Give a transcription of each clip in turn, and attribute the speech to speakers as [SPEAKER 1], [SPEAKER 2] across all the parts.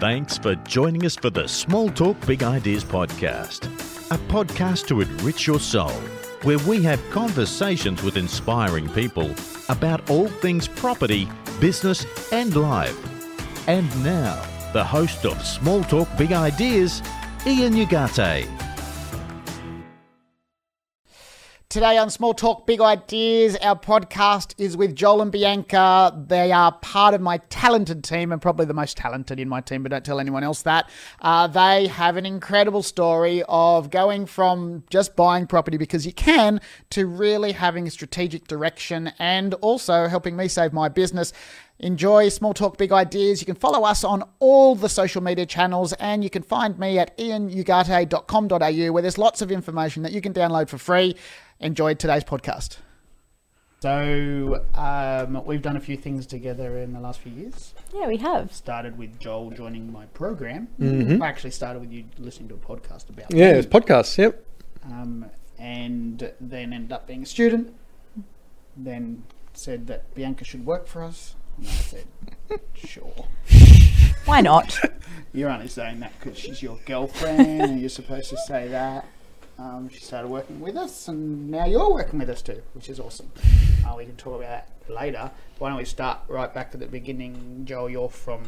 [SPEAKER 1] Thanks for joining us for the Small Talk Big Ideas podcast, a podcast to enrich your soul, where we have conversations with inspiring people about all things property, business, and life. And now, the host of Small Talk Big Ideas, Ian Ugarte.
[SPEAKER 2] Today on Small Talk Big Ideas, our podcast is with Joel and Bianca. They are part of my talented team and probably the most talented in my team, but don't tell anyone else that. Uh, they have an incredible story of going from just buying property because you can to really having strategic direction and also helping me save my business. Enjoy Small Talk Big Ideas. You can follow us on all the social media channels and you can find me at ianugarte.com.au where there's lots of information that you can download for free. Enjoy today's podcast. So, um, we've done a few things together in the last few years.
[SPEAKER 3] Yeah, we have.
[SPEAKER 2] Started with Joel joining my program.
[SPEAKER 4] Mhm.
[SPEAKER 2] I actually started with you listening to a podcast about
[SPEAKER 4] Yeah,
[SPEAKER 2] me.
[SPEAKER 4] it's podcasts. Yep.
[SPEAKER 2] um, and then ended up being a student. Then said that Bianca should work for us. And I said, sure.
[SPEAKER 3] Why not?
[SPEAKER 2] You're only saying that because she's your girlfriend and you're supposed to say that. Um, she started working with us and now you're working with us too, which is awesome. Uh, we can talk about that later. Why don't we start right back at the beginning? Joel, you're from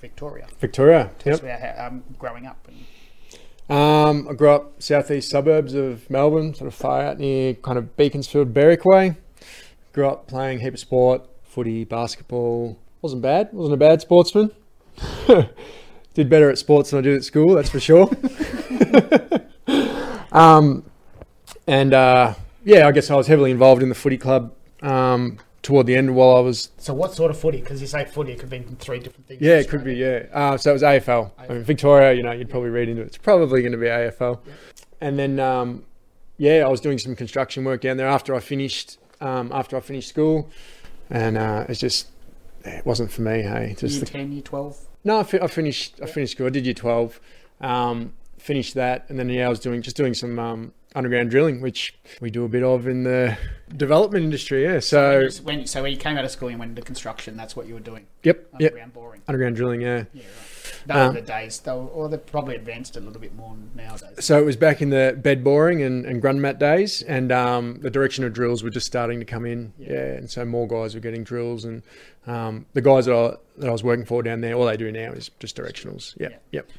[SPEAKER 2] Victoria.
[SPEAKER 4] Victoria.
[SPEAKER 2] Tell us about how, um, growing up. And,
[SPEAKER 4] Um, I grew up southeast suburbs of Melbourne, sort of far out near kind of Beaconsfield, Berwick way. Grew up playing heap of sport, footy, basketball. Wasn't bad. Wasn't a bad sportsman. did better at sports than I did at school, that's for sure. um, and uh, yeah, I guess I was heavily involved in the footy club um, toward the end while I was
[SPEAKER 2] so, what sort of footy? Because you say footy, it could be three different things.
[SPEAKER 4] Yeah, it could be. Yeah. Uh, so it was AFL. I mean, Victoria. You know, you'd probably read into it. It's probably going to be AFL. And then, um, yeah, I was doing some construction work down there after I finished. Um, after I finished school, and uh, it's just it wasn't for me. Hey, just
[SPEAKER 2] Year
[SPEAKER 4] the,
[SPEAKER 2] 10, year 12.
[SPEAKER 4] no, I, fi- I finished. I finished school. I did year twelve. Um, finished that, and then yeah, I was doing just doing some um, underground drilling, which we do a bit of in the development industry. Yeah. So
[SPEAKER 2] when, so when you came out of school and went into construction, that's what you were doing.
[SPEAKER 4] yep, yep,
[SPEAKER 2] Underground boring.
[SPEAKER 4] underground drilling. Yeah.
[SPEAKER 2] Yeah, right. Those
[SPEAKER 4] Um,
[SPEAKER 2] were the days, though, or they're probably advanced a little bit more nowadays.
[SPEAKER 4] So it was back in the bed boring and, and Grundomat days, and um, the direction of drills were just starting to come in.
[SPEAKER 2] Yeah.
[SPEAKER 4] Yeah, and so more guys were getting drills, and um, the guys that I, that I was working for down there, all they do now is just directionals. Yep,
[SPEAKER 2] Yeah.
[SPEAKER 4] yep.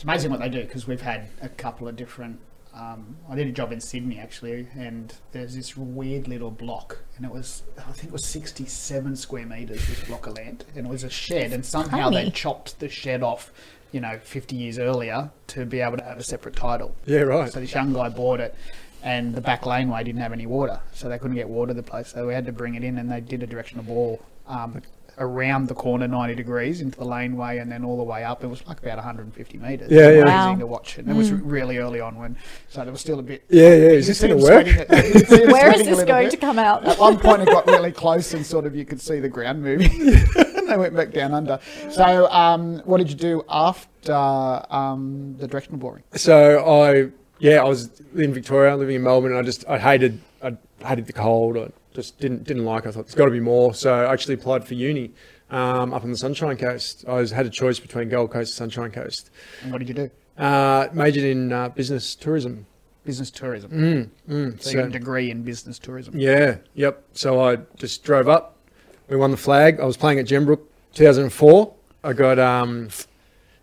[SPEAKER 2] It's amazing what they do because we've had a couple of different. Um, I did a job in Sydney actually, and there's this weird little block, and it was I think it was 67 square meters. This block of land, and it was a shed, and somehow they chopped the shed off, you know, 50 years earlier to be able to have a separate title.
[SPEAKER 4] Yeah, right.
[SPEAKER 2] So this young guy bought it, and the back laneway didn't have any water, so they couldn't get water to the place. So we had to bring it in, and they did a directional bore um, around the corner, ninety degrees into the laneway, and then all the way up. It was like about 150 meters.
[SPEAKER 4] Yeah, yeah.
[SPEAKER 2] Amazing
[SPEAKER 3] Wow.
[SPEAKER 2] to watch, and it was really early on when, so there was still a bit.
[SPEAKER 4] Yeah, yeah. Is this
[SPEAKER 2] see
[SPEAKER 4] going to work?
[SPEAKER 2] it- you could see them
[SPEAKER 3] Where is this going
[SPEAKER 2] bit.
[SPEAKER 3] to come out?
[SPEAKER 2] At one point, it got really close, and sort of you could see the ground moving. and they went back down under. So, um, what did you do after um, the directional boring?
[SPEAKER 4] So I, yeah, I was in Victoria, living in Melbourne, and I just I hated I hated the cold. I just didn't didn't like. it. I thought there's got to be more. So I actually applied for uni um, up on the Sunshine Coast. I was, had a choice between Gold Coast and Sunshine Coast.
[SPEAKER 2] And what did you do?
[SPEAKER 4] Uh, majored in uh, business tourism.
[SPEAKER 2] Business tourism.
[SPEAKER 4] Mm, mm.
[SPEAKER 2] So you got a degree in business tourism.
[SPEAKER 4] Yeah, yep. So I just drove up. We won the flag. I was playing at Gembrook 2004. I got um,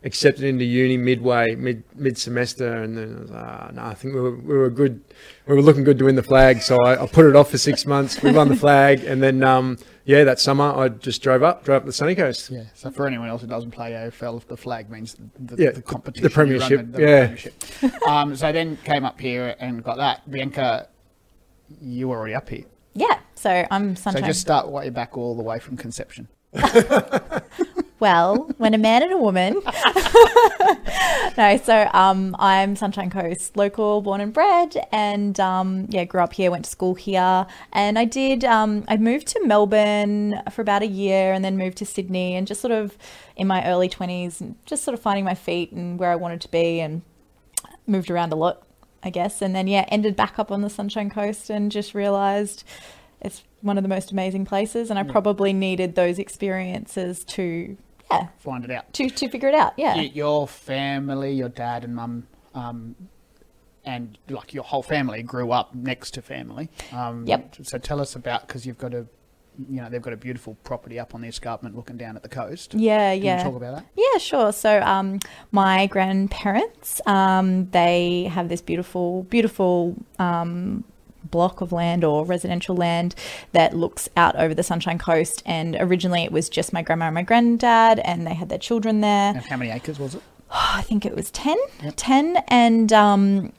[SPEAKER 4] accepted into uni midway, mid mid semester, and then I was, uh, no, I think we were, we were good. We were looking good to win the flag, so I, I put it off for six months. We won the flag, and then um, yeah, that summer I just drove up, drove up the sunny coast.
[SPEAKER 2] Yeah. So for anyone else who doesn't play AFL, the flag means the,
[SPEAKER 4] Yeah,
[SPEAKER 2] the competition,
[SPEAKER 4] the premiership,
[SPEAKER 2] the
[SPEAKER 4] yeah.
[SPEAKER 2] premiership. um, so then came up here and got that. Bianca, you were already up here.
[SPEAKER 3] Yeah, so I'm
[SPEAKER 2] So just start way back all the way from conception.
[SPEAKER 3] Well, when a man and a woman. no, so um, I'm Sunshine Coast local, born and bred, and um, yeah, grew up here, went to school here, and I did. Um, I moved to Melbourne for about a year, and then moved to Sydney, and just sort of in my early twenties, just sort of finding my feet and where I wanted to be, and moved around a lot, I guess, and then yeah, ended back up on the Sunshine Coast, and just realised it's one of the most amazing places, and I probably needed those experiences to Yeah,
[SPEAKER 2] find it out.
[SPEAKER 3] to to figure it out. Yeah.
[SPEAKER 2] Your family, your dad and mum, um, and like your whole family grew up next to family. Um,
[SPEAKER 3] Yep.
[SPEAKER 2] So tell us about because you've got a, you know, they've got a beautiful property up on the escarpment looking down at the coast.
[SPEAKER 3] Yeah,
[SPEAKER 2] Can
[SPEAKER 3] yeah.
[SPEAKER 2] you talk about that?
[SPEAKER 3] Yeah, sure. So, um, my grandparents, um, they have this beautiful, beautiful um, block of land or residential land that looks out over the Sunshine Coast. And originally, it was just my grandma and my granddad, and they had their children there.
[SPEAKER 2] And how many acres was it?
[SPEAKER 3] I think it was 10, 10 and um,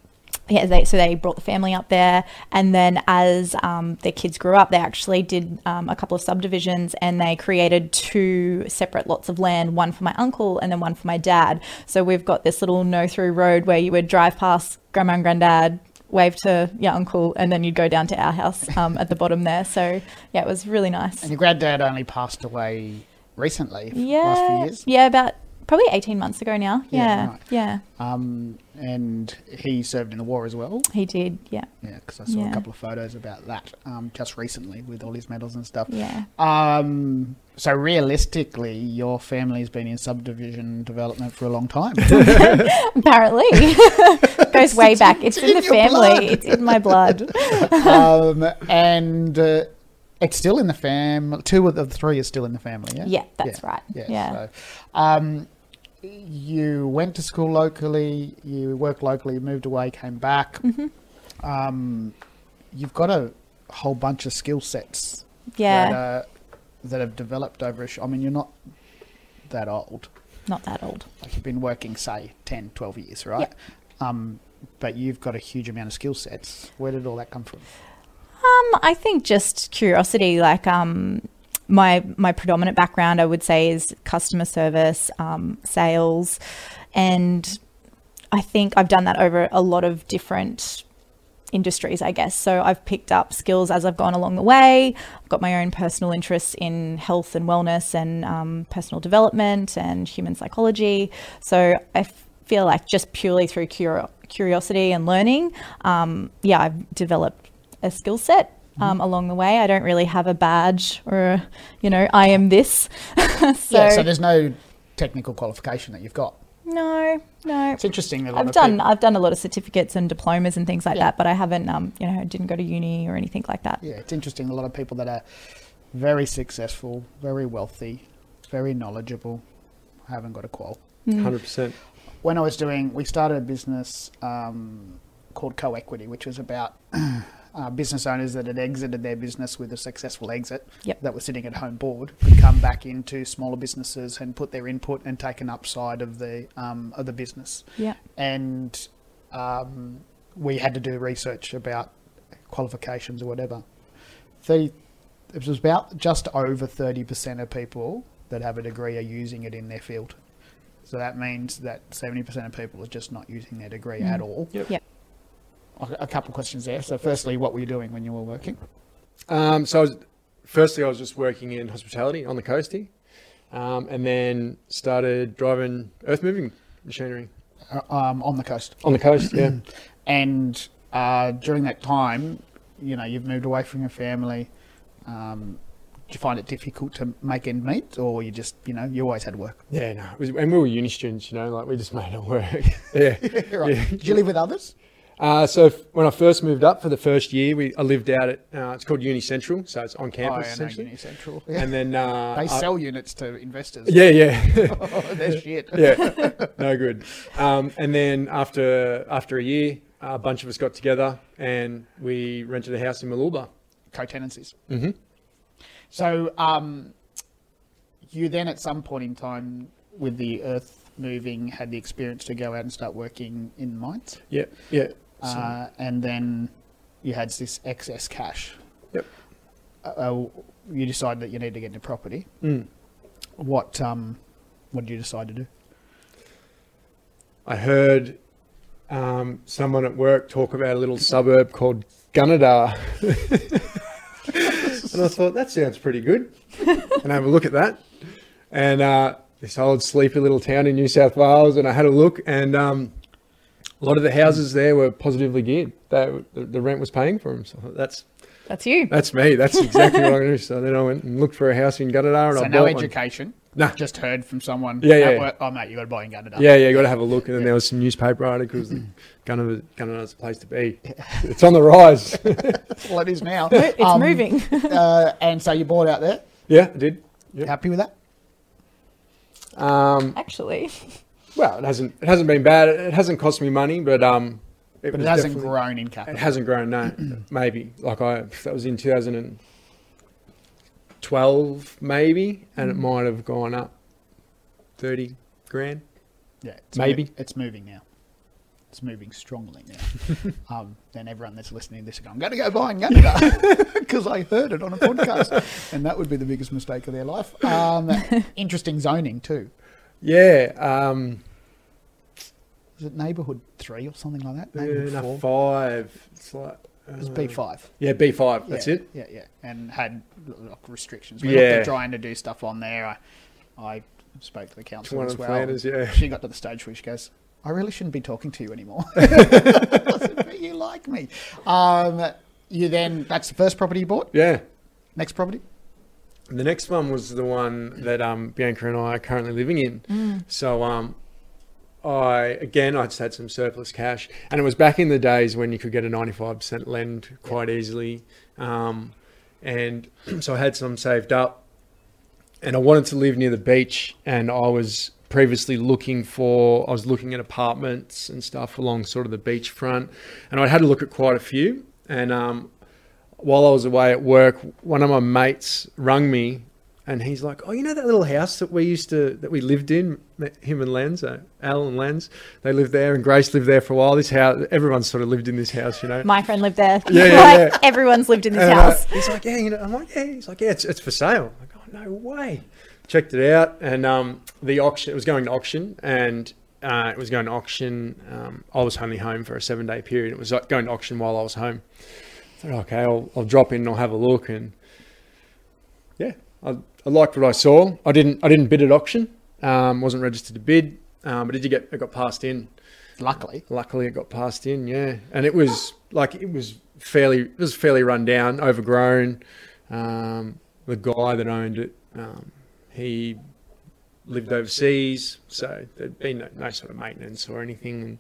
[SPEAKER 3] yeah, they, so they brought the family up there, and then as um, their kids grew up, they actually did um, a couple of subdivisions, and they created two separate lots of land, one for my uncle and then one for my dad. So we've got this little no-through road where you would drive past grandma and granddad, wave to your uncle, and then you'd go down to our house um, at the bottom there. So yeah, it was really nice.
[SPEAKER 2] And your granddad only passed away recently,
[SPEAKER 3] Yeah,
[SPEAKER 2] last few years.
[SPEAKER 3] yeah, about probably eighteen months ago now.
[SPEAKER 2] Yeah,
[SPEAKER 3] Yeah,
[SPEAKER 2] right.
[SPEAKER 3] yeah,
[SPEAKER 2] Um, and he served in the war as well.
[SPEAKER 3] he did. Yeah,
[SPEAKER 2] Yeah, because I saw a couple of photos about that um, just recently with all his medals and stuff.
[SPEAKER 3] yeah.
[SPEAKER 2] Um, so realistically, your family's been in subdivision development for a long time.
[SPEAKER 3] Apparently, goes way back. It's in
[SPEAKER 2] in
[SPEAKER 3] the family. It's in my blood.
[SPEAKER 2] um, and uh, it's still in the family. Two of the three is still in the family. Yeah,
[SPEAKER 3] Yeah, that's
[SPEAKER 2] Yeah,
[SPEAKER 3] right.
[SPEAKER 2] Yeah.
[SPEAKER 3] Yeah.
[SPEAKER 2] So, um, you went to school locally. You worked locally. You moved away. Came back.
[SPEAKER 3] Mm-hmm.
[SPEAKER 2] Um, you've got a whole bunch of skill sets that,
[SPEAKER 3] Yeah,
[SPEAKER 2] uh, that have developed over. A sh- I mean, you're not that old.
[SPEAKER 3] not that old.
[SPEAKER 2] Like you've been working, say, 10, 12 years, right? Um, but you've got a huge amount of skill sets. Where did all that come from?
[SPEAKER 3] Um, I think just curiosity. Like, um, my my predominant background, I would say, is customer service, um, sales, and I think I've done that over a lot of different industries, I guess. So I've picked up skills as I've gone along the way. I've got my own personal interests in health and wellness and um, personal development and human psychology. So I f- feel like just purely through curi- curiosity and learning, um, yeah, I've developed a skill set. Um, along the way, I don't really have a badge or, a, you know, I am this. so,
[SPEAKER 2] yeah, so there's no technical qualification that you've got.
[SPEAKER 3] no, no.
[SPEAKER 2] It's interesting that
[SPEAKER 3] I've done
[SPEAKER 2] people-
[SPEAKER 3] I've done a lot of certificates and diplomas and things like
[SPEAKER 2] Yeah.
[SPEAKER 3] that, but I haven't um you know didn't go to uni or anything like that.
[SPEAKER 2] yeah, it's interesting. A lot of people that are very successful, very wealthy, very knowledgeable, haven't got a qual.
[SPEAKER 3] Mm.
[SPEAKER 4] Hundred percent.
[SPEAKER 2] When I was doing, we started a business um, called Co Equity, which was about uh, business owners that had exited their business with a successful exit
[SPEAKER 3] Yep.
[SPEAKER 2] that were sitting at home bored could come back into smaller businesses and put their input and take an upside of the um, of the business.
[SPEAKER 3] Yeah.
[SPEAKER 2] and um, we had to do research about qualifications or whatever. 30, it was about just over 30% of people that have a degree are using it in their field. So that means that 70% of people are just not using their degree at all.
[SPEAKER 4] Yep.
[SPEAKER 3] Yep.
[SPEAKER 2] A couple of questions there. So, firstly, what were you doing when you were working?
[SPEAKER 4] Um, so I was, firstly, I was just working in hospitality on the coast here, um, and then started driving earth moving machinery
[SPEAKER 2] Uh, um, on the coast.
[SPEAKER 4] on the coast. Yeah.
[SPEAKER 2] And uh, during that time, you know, you've moved away from your family. Um, do you find it difficult to make end meet, or you just, you know, you always had work?
[SPEAKER 4] Yeah, no, was, and we were uni students, you know, like we just made it work. yeah.
[SPEAKER 2] right.
[SPEAKER 4] Yeah.
[SPEAKER 2] Did you live with others?
[SPEAKER 4] Uh, so when I first moved up for the first year, we I lived out at uh, it's called Uni Central, so it's on campus
[SPEAKER 2] oh, yeah, no. Uni Central.
[SPEAKER 4] And then uh,
[SPEAKER 2] they
[SPEAKER 4] I-
[SPEAKER 2] sell units to investors.
[SPEAKER 4] yeah, yeah,
[SPEAKER 2] oh, they're shit.
[SPEAKER 4] yeah, no good. Um, and then after after a year, a bunch of us got together and we rented a house in Mooloolaba.
[SPEAKER 2] Co-tenancies.
[SPEAKER 4] Mm-hmm.
[SPEAKER 2] So, um, you then at some point in time, with the earth moving, had the experience to go out and start working in mines,
[SPEAKER 4] Yeah, yeah.
[SPEAKER 2] Uh, and then you had this excess cash.
[SPEAKER 4] Yep.
[SPEAKER 2] Uh, uh, you decided that you need to get into property.
[SPEAKER 4] Mm.
[SPEAKER 2] What um, what did you decide to do?
[SPEAKER 4] I heard um, someone at work talk about a little suburb called Gunnedah. and I thought, that sounds pretty good. and I have a look at that. And uh, this old sleepy little town in New South Wales. And I had a look, and um, a lot of the houses there were positively geared. They, the, the rent was paying for them. So that's,
[SPEAKER 3] That's you.
[SPEAKER 4] That's me. That's exactly what I do. So then I went and looked for a house in Gunnedah, and
[SPEAKER 2] So
[SPEAKER 4] I
[SPEAKER 2] no
[SPEAKER 4] bought one.
[SPEAKER 2] education.
[SPEAKER 4] Nah.
[SPEAKER 2] Just heard from someone.
[SPEAKER 4] Yeah,
[SPEAKER 2] at
[SPEAKER 4] yeah.
[SPEAKER 2] work, oh, mate, you got to buy in Gunnedah.
[SPEAKER 4] Yeah, yeah, You got to have a look. And then there was some newspaper articles. that Gunnedah, Gunnedah's a place to be. It's on the rise.
[SPEAKER 2] Well, it is now.
[SPEAKER 3] It's
[SPEAKER 2] Um,
[SPEAKER 3] moving.
[SPEAKER 2] uh, and so you bought out there.
[SPEAKER 4] yeah, I did. Yep.
[SPEAKER 2] Happy with that?
[SPEAKER 4] Um,
[SPEAKER 3] Actually,
[SPEAKER 4] well, it hasn't it hasn't been bad. It hasn't cost me money, but um,
[SPEAKER 2] But it hasn't grown in capital.
[SPEAKER 4] It hasn't grown. No, maybe like I that was in 2012, maybe, and it
[SPEAKER 2] Mm.
[SPEAKER 4] might have gone up 30 grand.
[SPEAKER 2] Yeah, it's
[SPEAKER 4] Maybe.
[SPEAKER 2] mo- it's moving now. It's moving strongly now. um, then everyone that's listening to this is going, I'm going to go buy Gunnedah because I heard it on a podcast. and that would be the biggest mistake of their life. Um, interesting zoning too.
[SPEAKER 4] Yeah, um,
[SPEAKER 2] Is it neighbourhood three or something like that? Neighbourhood
[SPEAKER 4] no,
[SPEAKER 2] four?
[SPEAKER 4] five. It's like
[SPEAKER 2] It was
[SPEAKER 4] uh,
[SPEAKER 2] B5.
[SPEAKER 4] Yeah, B five. That's
[SPEAKER 2] yeah,
[SPEAKER 4] it.
[SPEAKER 2] Yeah, yeah. And had like, restrictions. We
[SPEAKER 4] Yeah.
[SPEAKER 2] trying to do stuff on there. I, I spoke to the council as well.
[SPEAKER 4] Flanders. Yeah.
[SPEAKER 2] She got to the stage where she goes, I really shouldn't be talking to you anymore. Said, but you like me. Um, you then, that's the first property you bought.
[SPEAKER 4] Yeah.
[SPEAKER 2] Next property?
[SPEAKER 4] The next one was the one that um, Bianca and I are currently living in. So um, I again I just had some surplus cash, and it was back in the days when you could get a ninety-five percent lend quite easily, um, and so I had some saved up, and I wanted to live near the beach, and I was previously looking for I was looking at apartments and stuff along sort of the beachfront, and I had a look at quite a few, and um, while I was away at work, one of my mates rung me, and he's like, "Oh, you know that little house that we used to that we lived in, him and Lenz, uh, Al and Lenz, they lived there, and Grace lived there for a while. This house, everyone sort of lived in this house, you know."
[SPEAKER 3] my friend lived there.
[SPEAKER 4] Yeah, yeah,
[SPEAKER 3] like
[SPEAKER 4] yeah.
[SPEAKER 3] everyone's lived in this
[SPEAKER 4] And, uh,
[SPEAKER 3] house.
[SPEAKER 4] he's like, "Yeah, you know," I'm like, "Yeah." He's like, "Yeah, it's, it's for sale." I'm like, "Oh, no way!" Checked it out, and um, the auction it was going to auction, and uh, it was going to auction. Um, I was only home for a seven day period. It was like, going to auction while I was home. I thought, okay, I'll, I'll drop in and I'll have a look, and yeah, I, I liked what I saw. I didn't I didn't bid at auction. Um, wasn't registered to bid, um, but it did get it got passed in.
[SPEAKER 2] Luckily.
[SPEAKER 4] Luckily, it got passed in, yeah. And it was like it was fairly it was fairly run down, overgrown. Um, the guy that owned it, um, he lived overseas, so there'd been no, no sort of maintenance or anything.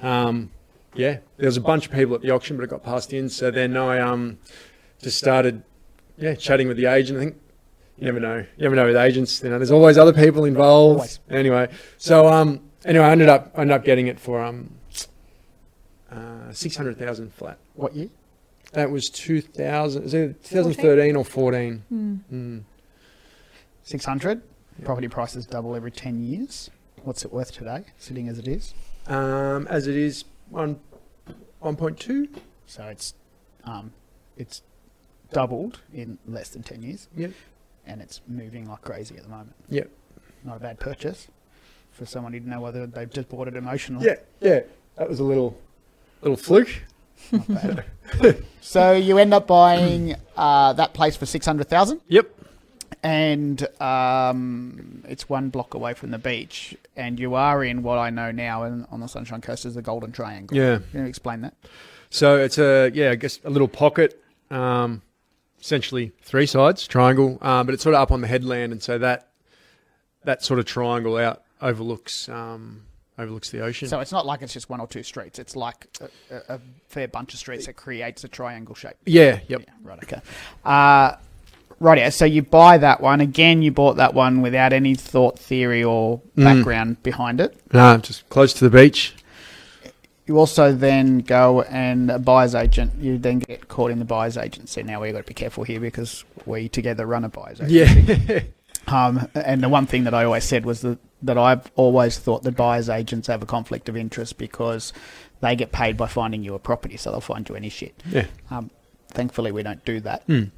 [SPEAKER 4] And, um, yeah, there was a bunch of people at the auction, but it got passed in. So then I um, just started, yeah, chatting with the agent. I think you never know. You never know with agents. You know, there's always other people involved.
[SPEAKER 2] Always.
[SPEAKER 4] Anyway, so um, anyway, I ended up I ended up getting it for um, uh, six hundred thousand flat.
[SPEAKER 2] What year?
[SPEAKER 4] That was two thousand. Is it 2013 or 14? Mm.
[SPEAKER 2] 600. Property prices double every 10 years. What's it worth today, sitting as it is?
[SPEAKER 4] Um, as it is one, one point two.
[SPEAKER 2] So it's um, it's doubled in less than 10 years.
[SPEAKER 4] Yep.
[SPEAKER 2] And it's moving like crazy at the moment.
[SPEAKER 4] Yep.
[SPEAKER 2] Not a bad purchase for someone who didn't know whether they've just bought it emotionally.
[SPEAKER 4] Yeah, yeah. That was a little, little fluke.
[SPEAKER 2] So you end up buying uh, that place for 600000
[SPEAKER 4] Yep.
[SPEAKER 2] and um, it's one block away from the beach. And you are in what I know now in, on the Sunshine Coast is the Golden Triangle.
[SPEAKER 4] Yeah.
[SPEAKER 2] Can you explain that?
[SPEAKER 4] So it's a yeah, I guess a little pocket, um, essentially three sides triangle, um, but it's sort of up on the headland, and so that that sort of triangle out overlooks um, overlooks the ocean.
[SPEAKER 2] So it's not like it's just one or two streets. It's like a, a, a fair bunch of streets that creates a triangle shape.
[SPEAKER 4] yeah, yep,
[SPEAKER 2] Yeah, right. Okay. Uh, right. Yeah. So you buy that one again. You bought that one without any thought, theory, or
[SPEAKER 4] Mm.
[SPEAKER 2] background behind it.
[SPEAKER 4] no, just close to the beach.
[SPEAKER 2] You also then go and a buyer's agent. You then get caught in the buyer's agency. Now we've got to be careful here because we together run a buyer's agency.
[SPEAKER 4] Yeah,
[SPEAKER 2] Um, and the one thing that I always said was that, that I've always thought that buyer's agents have a conflict of interest because they get paid by finding you a property, so they'll find you any shit.
[SPEAKER 4] yeah.
[SPEAKER 2] Um, thankfully, we don't do that.
[SPEAKER 4] Mm.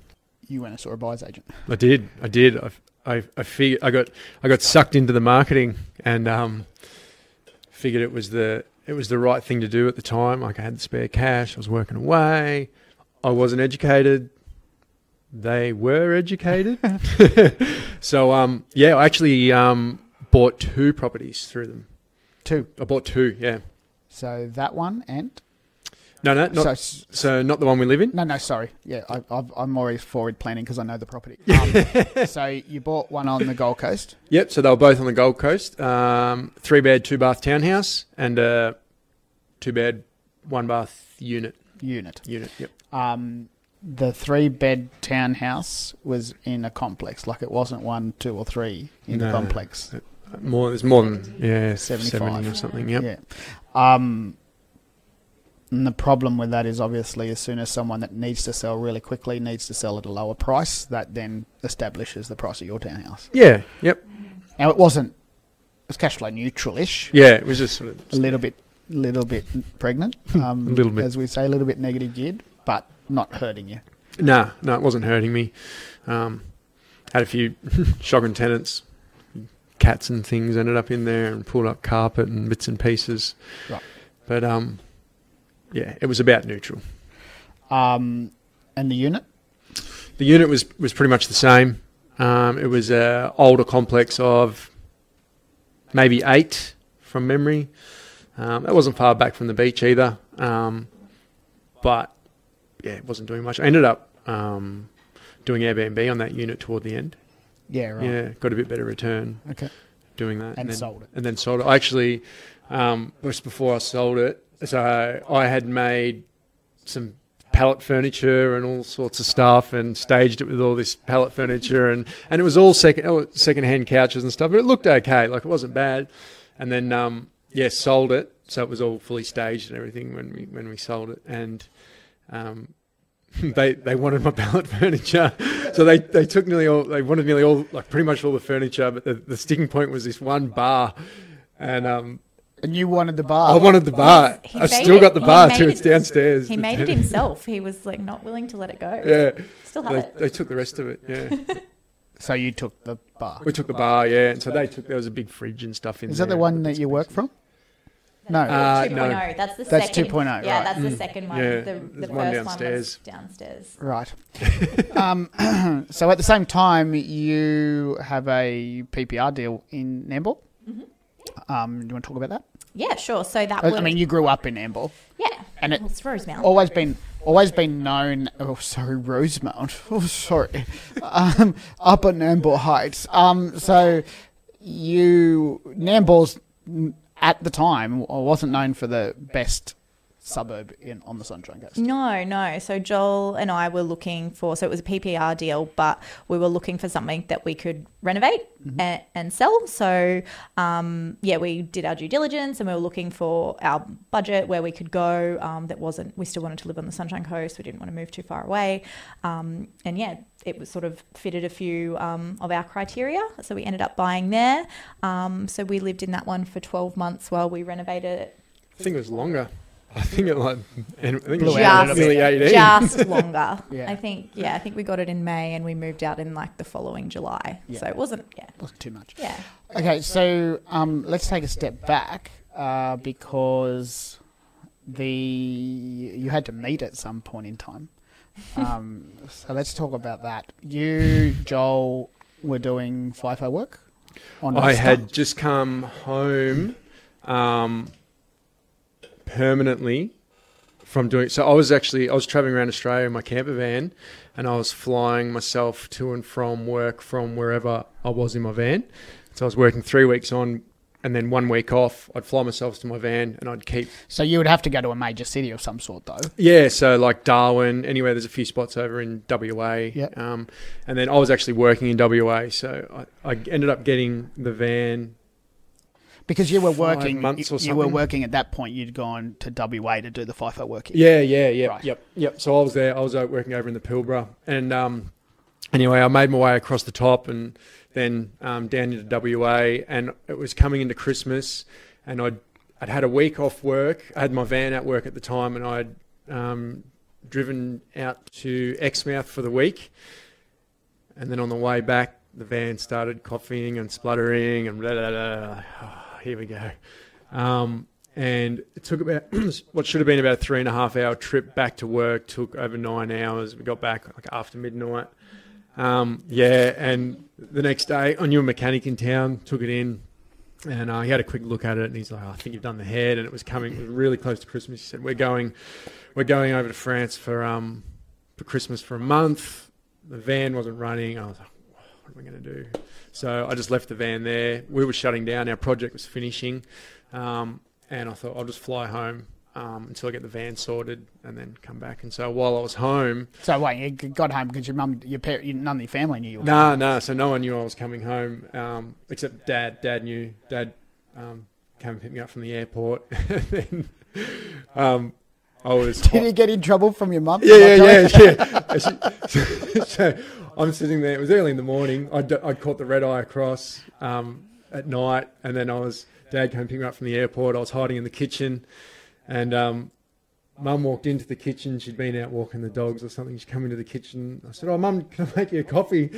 [SPEAKER 2] You went and saw a buyer's agent.
[SPEAKER 4] I did, I did. I, I, I figured I got I got sucked into the marketing and um, figured it was the it was the right thing to do at the time. Like I had the spare cash, I was working away, I wasn't educated. They were educated, so um, yeah, I actually um, bought two properties through them.
[SPEAKER 2] Two.
[SPEAKER 4] I bought two, yeah.
[SPEAKER 2] So that one and
[SPEAKER 4] No, no, not,
[SPEAKER 2] so,
[SPEAKER 4] so, not the one we live in.
[SPEAKER 2] no, no, sorry. Yeah, I, I've, I'm already forward planning because I know the property. Um, so you bought one on the Gold Coast.
[SPEAKER 4] Yep. So they were both on the Gold Coast. Um, three bed, two bath townhouse, and a two bed, one bath unit.
[SPEAKER 2] Unit.
[SPEAKER 4] Unit. Yep.
[SPEAKER 2] Um, the three bed townhouse was in a complex, like it wasn't one, two, or three in the
[SPEAKER 4] No.
[SPEAKER 2] complex.
[SPEAKER 4] More. There's more than yeah,
[SPEAKER 2] 75.
[SPEAKER 4] seventy or something. Yep.
[SPEAKER 2] Yeah. Um, and the problem with that is obviously as soon as someone that needs to sell really quickly needs to sell at a lower price, that then establishes the price of your townhouse.
[SPEAKER 4] Yeah. Yep.
[SPEAKER 2] Now it wasn't. It was cash flow neutral-ish.
[SPEAKER 4] Yeah. It was just sort of
[SPEAKER 2] A little bit, little bit pregnant. Um,
[SPEAKER 4] A little bit.
[SPEAKER 2] as we say, a little bit negative geared, but not hurting you.
[SPEAKER 4] No, no, it wasn't hurting me. Um, had a few shocking tenants, cats and things ended up in there, and pulled up carpet and bits and pieces.
[SPEAKER 2] Right.
[SPEAKER 4] But um, yeah, it was about neutral.
[SPEAKER 2] Um, and the unit.
[SPEAKER 4] The unit was was pretty much the same. Um, it was a older complex of maybe eight from memory. Um, it wasn't far back from the beach either. Um, but yeah, it wasn't doing much. I ended up um, doing Airbnb on that unit toward the end.
[SPEAKER 2] Yeah. Right.
[SPEAKER 4] Yeah, got a bit better return
[SPEAKER 2] Okay.
[SPEAKER 4] doing that.
[SPEAKER 2] And
[SPEAKER 4] then,
[SPEAKER 2] sold it.
[SPEAKER 4] And then sold it. I actually, um, just before I sold it, so I had made some pallet furniture and all sorts of stuff and staged it with all this pallet furniture and, and it was all second oh, second hand couches and stuff but it looked okay like it wasn't bad and then um yeah sold it so it was all fully staged and everything when we when we sold it and um they they wanted my pallet furniture, so they, they took nearly all they wanted nearly all like pretty much all the furniture, but the, the sticking point was this one bar, and um
[SPEAKER 2] And you wanted the bar.
[SPEAKER 4] I wanted the bar. I've still
[SPEAKER 3] it-
[SPEAKER 4] got the
[SPEAKER 3] he
[SPEAKER 4] bar too.
[SPEAKER 3] it-
[SPEAKER 4] It's downstairs.
[SPEAKER 3] He made it himself. He was like not willing to let it go.
[SPEAKER 4] Yeah,
[SPEAKER 3] Still have
[SPEAKER 4] they,
[SPEAKER 3] it.
[SPEAKER 4] they took the rest of it. Yeah,
[SPEAKER 2] So you took the bar.
[SPEAKER 4] we took the bar. Yeah, and so they took there was a big fridge and stuff in
[SPEAKER 2] Is
[SPEAKER 4] there.
[SPEAKER 2] that the one that you work from? No.
[SPEAKER 4] Uh,
[SPEAKER 3] 2.0.
[SPEAKER 4] no.
[SPEAKER 3] That's the
[SPEAKER 2] That's
[SPEAKER 3] second.
[SPEAKER 2] 2.0,
[SPEAKER 3] Yeah,
[SPEAKER 2] right.
[SPEAKER 3] that's the second one.
[SPEAKER 4] Yeah,
[SPEAKER 3] the the
[SPEAKER 4] there's
[SPEAKER 3] first
[SPEAKER 4] one
[SPEAKER 3] one,
[SPEAKER 4] downstairs.
[SPEAKER 3] was downstairs.
[SPEAKER 2] Right. um, so at the same time, you have a PPR deal in Nambour. Um, do you want to talk about that?
[SPEAKER 3] Yeah, sure. So that
[SPEAKER 2] I
[SPEAKER 3] was.
[SPEAKER 2] I mean, you grew up in Nambour.
[SPEAKER 3] yeah,
[SPEAKER 2] and it-
[SPEAKER 3] well, it's Rosemount.
[SPEAKER 2] Always been, always been known. Oh, sorry, Rosemount. Oh, sorry. Um, up at Nambour Heights. Um, so you Nambour's mm, at the time I wasn't known for the best suburb in on the Sunshine Coast.
[SPEAKER 3] No, no. So Joel and I were looking for, so it was a PPR deal, but we were looking for something that we could renovate and, and sell. So, um, yeah, we did our due diligence and we were looking for our budget where we could go. Um, that wasn't, we still wanted to live on the Sunshine Coast. We didn't want to move too far away. Um, and yeah, it was sort of fitted a few um, of our criteria. So we ended up buying there. Um, so we lived in that one for 12 months while we renovated it
[SPEAKER 4] I think it was longer. I think it like and I think
[SPEAKER 2] Blew
[SPEAKER 4] was
[SPEAKER 3] just,
[SPEAKER 4] nearly eighteen.
[SPEAKER 3] just longer.
[SPEAKER 2] Yeah.
[SPEAKER 3] I think yeah, I think we got it in May and we moved out in like the following July.
[SPEAKER 2] Yeah.
[SPEAKER 3] So it wasn't yeah.
[SPEAKER 2] Wasn't too much.
[SPEAKER 3] Yeah.
[SPEAKER 2] Okay, so um, let's take a step back uh, because the you had to meet at some point in time. Um, so let's talk about that. You, Joel, were doing FIFO work. On
[SPEAKER 4] I had just come home um, permanently from doing. So I was actually I was traveling around Australia in my camper van, and I was flying myself to and from work from wherever I was in my van. So I was working three weeks on, and then one week off. I'd fly myself to my van, and I'd keep
[SPEAKER 2] So you would have to go to a major city of some sort, though.
[SPEAKER 4] yeah, so like Darwin, anywhere there's a few spots over in WA.
[SPEAKER 2] Yep.
[SPEAKER 4] Um, and then I was actually working in WA, so I, I ended up getting the van.
[SPEAKER 2] Because you were working,
[SPEAKER 4] months
[SPEAKER 2] you,
[SPEAKER 4] or
[SPEAKER 2] you were working at that point. You'd gone to WA to do the FIFO work. here.
[SPEAKER 4] Yeah, yeah, yeah,
[SPEAKER 2] Right.
[SPEAKER 4] yep, yep. So I was there. I was working over in the Pilbara, and um, anyway, I made my way across the top and then um, down into WA, and it was coming into Christmas, and I'd I'd had a week off work. I had my van at work at the time, and I'd um, driven out to Exmouth for the week, and then on the way back, the van started coughing and spluttering and blah, blah, blah. Here we go. Um, and it took about what should have been about a three and a half hour trip back to work. Took over nine hours. We got back like after midnight. Um, yeah, and the next day I knew a mechanic in town. Took it in, And uh, he had a quick look at it, and he's like, oh, "I think you've done the head." And it was coming, it was really close to Christmas. He said, "We're going, we're going over to France for um for Christmas for a month. The van wasn't running. I was like, what am I going to do? So I just left the van there. We were shutting down. Our project was finishing, um, and I thought I'll just fly home um, until I get the van sorted and then come back. And so while I was home,
[SPEAKER 2] So wait, you got home because your mum, your parent, none of your family knew you. were
[SPEAKER 4] no, no, so no one knew I was coming home um, except Dad. Dad knew. Dad um, came and picked me up from the airport. and then um, I was.
[SPEAKER 2] Did you get in trouble from your mum?
[SPEAKER 4] Yeah, yeah, yeah, yeah. So I'm sitting there. It was early in the morning. I'd, I'd caught the red eye across um, at night, and then I was. Dad came picking me up from the airport. I was hiding in the kitchen, and um, Mum walked into the kitchen. She'd been out walking the dogs or something. She come into the kitchen. I said, "Oh, Mum, can I make you a coffee?"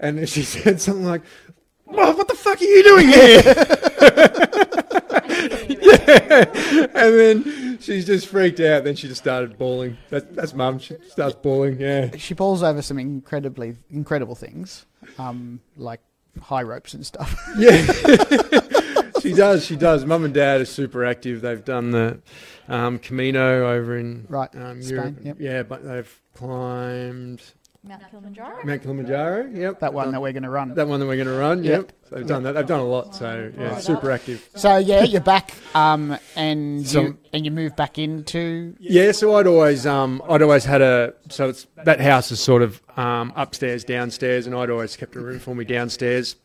[SPEAKER 4] And she said something like, "Oh, what the fuck are you doing here?" And then she's just freaked out. Then she just started bawling. That's, that's Mum. She starts bawling. Yeah.
[SPEAKER 2] She falls over some incredibly incredible things, um, like high ropes and stuff.
[SPEAKER 4] Yeah. she does. She does. Mum and Dad are super active. They've done the um, Camino over in
[SPEAKER 2] Right,
[SPEAKER 4] um,
[SPEAKER 2] Spain,
[SPEAKER 4] Europe.
[SPEAKER 2] yep.
[SPEAKER 4] Yeah, but they've climbed
[SPEAKER 3] Mount Kilimanjaro.
[SPEAKER 4] Mount Kilimanjaro. Yep.
[SPEAKER 2] that one that we're going to run.
[SPEAKER 4] that one that we're going to run.
[SPEAKER 2] Yeah.
[SPEAKER 4] Yep. They've done that. They've done a lot. So yeah,
[SPEAKER 3] Right
[SPEAKER 4] super
[SPEAKER 3] up.
[SPEAKER 4] active.
[SPEAKER 2] So yeah, you're back, um, and
[SPEAKER 4] So-
[SPEAKER 2] you and you move back into
[SPEAKER 4] Yeah, so I'd always um I'd always had a so it's that house is sort of um upstairs, downstairs, and I'd always kept a room for me downstairs.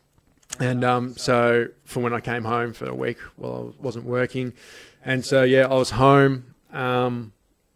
[SPEAKER 4] And um so from when I came home for a week while I wasn't working, and so yeah, I was home, um,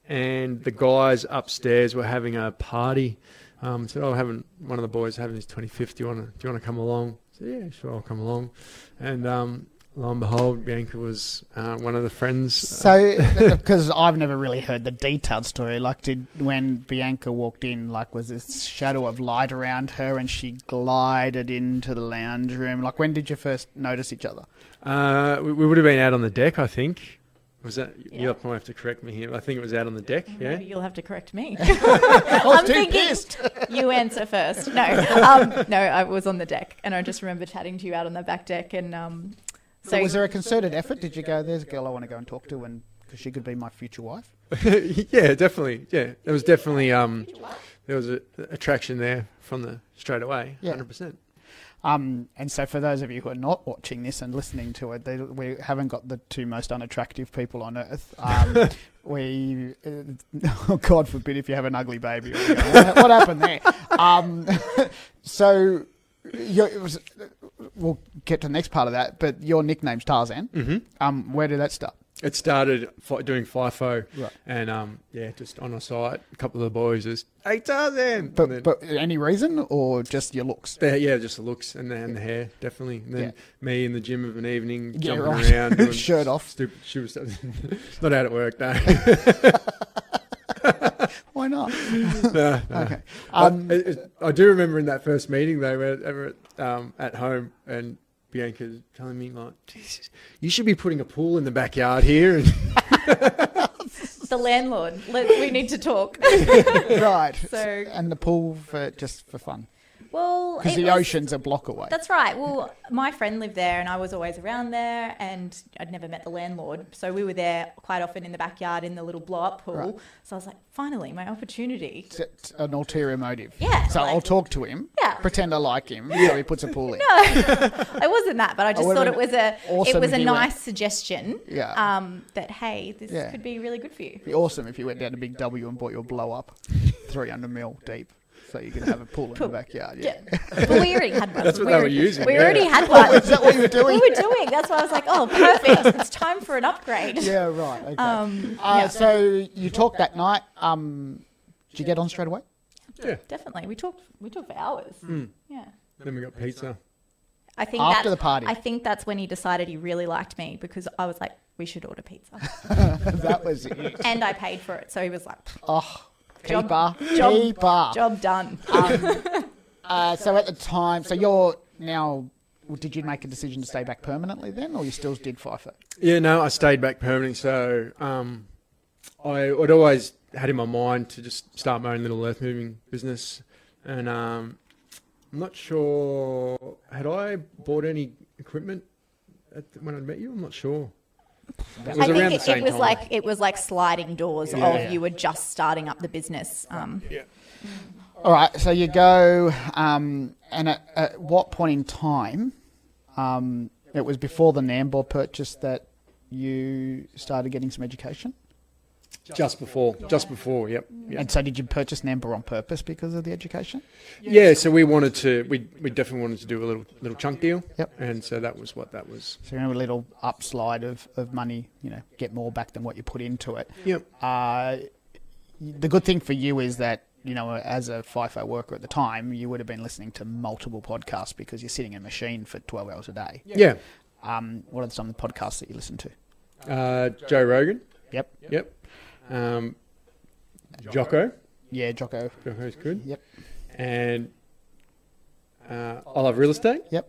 [SPEAKER 4] and the guys upstairs were having a party. Um, said, "Oh, having one of the boys having his 25th. Do you want to? Do you want to come along?" I said, "Yeah, sure, I'll come along." And um, lo and behold, Bianca was uh, one of the friends.
[SPEAKER 2] So, because I've never really heard the detailed story, like did when Bianca walked in, like was this shadow of light around her, and she glided into the lounge room. Like, when did you first notice each other?
[SPEAKER 4] Uh, we, we would have been out on the deck, I think. Was that
[SPEAKER 3] Yeah.
[SPEAKER 4] you'll probably have to correct me here? I think it was out on the deck. Yeah.
[SPEAKER 3] You'll have to correct me.
[SPEAKER 2] I was
[SPEAKER 3] I'm
[SPEAKER 2] too
[SPEAKER 3] thinking-
[SPEAKER 2] pissed.
[SPEAKER 3] you answer first. No, um, no, I was on the deck, and I just remember chatting to you out on the back deck, and um, so
[SPEAKER 2] was there a concerted effort? Did you go? There's a girl I want to go and talk to, and because she could be my future wife.
[SPEAKER 4] yeah, definitely. Yeah, there was definitely um, there was a attraction there from the straight away.
[SPEAKER 2] Yeah.
[SPEAKER 4] Hundred percent.
[SPEAKER 2] Um, and so, for those of you who are not watching this and listening to it, they, we haven't got the two most unattractive people on earth. Um, we, uh, God forbid, if you have an ugly baby. What, what happened there? Um, so, was, we'll get to the next part of that. But your nickname's Tarzan.
[SPEAKER 4] Mm-hmm.
[SPEAKER 2] Um, where did that start?
[SPEAKER 4] It started doing FIFO,
[SPEAKER 2] Right.
[SPEAKER 4] and um, yeah, just on a site, a couple of the boys just, "Hey Tarzan!"
[SPEAKER 2] But,
[SPEAKER 4] then-
[SPEAKER 2] but any reason or just your looks?
[SPEAKER 4] the- yeah, just the looks and the, and the hair, definitely. And then
[SPEAKER 2] Yeah.
[SPEAKER 4] me in the gym of an evening,
[SPEAKER 2] Yeah,
[SPEAKER 4] jumping
[SPEAKER 2] right.
[SPEAKER 4] around, doing
[SPEAKER 2] Shirt off.
[SPEAKER 4] stupid shoe stuff. Not out at work, no.
[SPEAKER 2] Why not?
[SPEAKER 4] no, no.
[SPEAKER 2] Okay.
[SPEAKER 4] Um,
[SPEAKER 2] Um,
[SPEAKER 4] I do remember in that first meeting though, um, at home and Bianca's telling me like, Jesus, you should be putting a pool in the backyard here. And
[SPEAKER 3] the landlord. Let, we need to talk.
[SPEAKER 2] right.
[SPEAKER 3] So-
[SPEAKER 2] and the pool for just for fun
[SPEAKER 3] Well,
[SPEAKER 2] because the
[SPEAKER 3] was-
[SPEAKER 2] ocean's a block away.
[SPEAKER 3] That's right. Well, my friend lived there, and I was always around there, and I'd never met the landlord, so we were there quite often in the backyard in the little blow-up pool.
[SPEAKER 2] Right.
[SPEAKER 3] So I was like, finally, my opportunity.
[SPEAKER 2] It's- an ulterior motive.
[SPEAKER 3] Yeah,
[SPEAKER 2] So
[SPEAKER 3] like-
[SPEAKER 2] I'll talk to him.
[SPEAKER 3] Yeah.
[SPEAKER 2] Pretend I like him. So he puts a pool in.
[SPEAKER 3] No It wasn't that, but I just
[SPEAKER 2] would've
[SPEAKER 3] thought it was a
[SPEAKER 2] awesome
[SPEAKER 3] it was a
[SPEAKER 2] you went.
[SPEAKER 3] nice suggestion.
[SPEAKER 2] Yeah.
[SPEAKER 3] Um, that hey, this
[SPEAKER 2] Yeah.
[SPEAKER 3] could be really good for you.
[SPEAKER 2] It'd be awesome if you went down to Big W and bought your blow up, 300 mil deep, so you could have a pool in the backyard. Yeah.
[SPEAKER 3] Yeah. but we already had one.
[SPEAKER 4] That's what
[SPEAKER 3] we
[SPEAKER 4] they were
[SPEAKER 3] already-
[SPEAKER 4] using,
[SPEAKER 3] We
[SPEAKER 4] yeah.
[SPEAKER 3] already had one.
[SPEAKER 2] Is that what you were doing?
[SPEAKER 3] we were doing. That's why I was like, oh, perfect. it's time for an upgrade.
[SPEAKER 2] Yeah, right. Okay.
[SPEAKER 3] Um,
[SPEAKER 2] uh,
[SPEAKER 3] yeah.
[SPEAKER 2] So you talked that night. Um, did you get on straight away?
[SPEAKER 4] yeah,
[SPEAKER 3] Definitely. We talked we talked for hours.
[SPEAKER 2] Hmm.
[SPEAKER 3] Yeah.
[SPEAKER 4] then we got pizza.
[SPEAKER 3] I think
[SPEAKER 2] After
[SPEAKER 3] that-
[SPEAKER 2] the party.
[SPEAKER 3] I think that's when he decided he really liked me because I was like, we should order pizza.
[SPEAKER 2] that was it.
[SPEAKER 3] and I paid for it. So he was like,
[SPEAKER 2] Oh,
[SPEAKER 3] Job-
[SPEAKER 2] keeper,
[SPEAKER 3] job-
[SPEAKER 2] keeper.
[SPEAKER 3] job done.
[SPEAKER 2] Uh, so at the time, so you're now. well, Did you make a decision to stay back permanently then, or you still did FIFO?
[SPEAKER 4] Yeah, no, I stayed back permanently. So um, I would always had in my mind to just start my own little earth moving business, and um, I'm not sure had I bought any equipment at the- when I met you? I'm not sure. It was
[SPEAKER 3] I think it, it was
[SPEAKER 4] time.
[SPEAKER 3] like it was like sliding doors
[SPEAKER 4] Yeah.
[SPEAKER 3] of you were just starting up the business. Um,
[SPEAKER 2] All right, so you go, um, and at, at what point in time? Um, it was before the Nambour purchase that you started getting some education.
[SPEAKER 4] Just before, just before. Yep. yep.
[SPEAKER 2] And so, did you purchase Nambour on purpose because of the education?
[SPEAKER 4] Yeah, so we wanted to, we, we definitely wanted to do a little little chunk deal.
[SPEAKER 2] Yep.
[SPEAKER 4] And so that was what that was.
[SPEAKER 2] So, you know, a little upslide of, of money, you know, get more back than what you put into it.
[SPEAKER 4] Yep.
[SPEAKER 2] Uh, the good thing for you is that, you know, as a FIFO worker at the time, you would have been listening to multiple podcasts because you're sitting in a machine for 12 hours a day.
[SPEAKER 4] Yeah.
[SPEAKER 2] Um, what are some of the podcasts that you listen to?
[SPEAKER 4] Uh, Joe Rogan.
[SPEAKER 2] Yep.
[SPEAKER 4] Yep. Um, Jocko.
[SPEAKER 2] Yeah, Jocko.
[SPEAKER 4] Jocko's good.
[SPEAKER 2] Yep.
[SPEAKER 4] And uh, I love real estate.
[SPEAKER 2] Yep.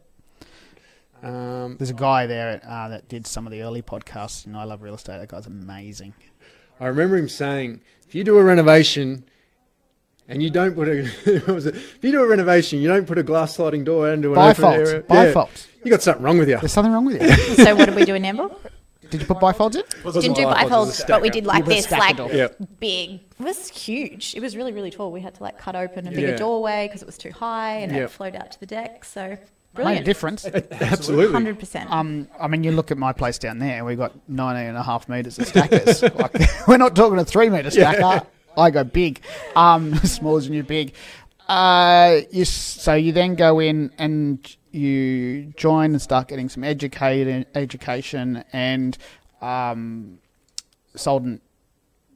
[SPEAKER 4] Um,
[SPEAKER 2] There's a guy there uh, that did some of the early podcasts, and I love real estate. That guy's amazing.
[SPEAKER 4] I remember him saying, if you do a renovation and you don't put a, was it? If you do a renovation, you don't put a glass sliding door into an open
[SPEAKER 2] Bifolds.
[SPEAKER 4] area.
[SPEAKER 2] Bifolds.
[SPEAKER 4] You got something wrong with you.
[SPEAKER 2] There's something wrong with you.
[SPEAKER 3] so what are we doing, in Nambour?
[SPEAKER 2] Did you put bifolds in?
[SPEAKER 3] Didn't do bifolds, but we did like
[SPEAKER 2] You put a
[SPEAKER 3] this, like
[SPEAKER 2] door.
[SPEAKER 4] Yeah.
[SPEAKER 3] big. It was huge. It was really, really tall. We had to like cut open a bigger
[SPEAKER 4] Yeah.
[SPEAKER 3] doorway because it was too high and
[SPEAKER 4] Yeah.
[SPEAKER 3] it flowed out to the deck. So
[SPEAKER 2] Made a
[SPEAKER 3] brilliant.
[SPEAKER 2] difference.
[SPEAKER 4] Absolutely.
[SPEAKER 3] Hundred percent.
[SPEAKER 2] Um, I mean, you look at my place down there. We've got 19 and a half metres of stackers. like, we're not talking a three metre stacker. I go big. Um, small as you big. Uh, you, so you then go in and you join and start getting some educate, education and um, sold in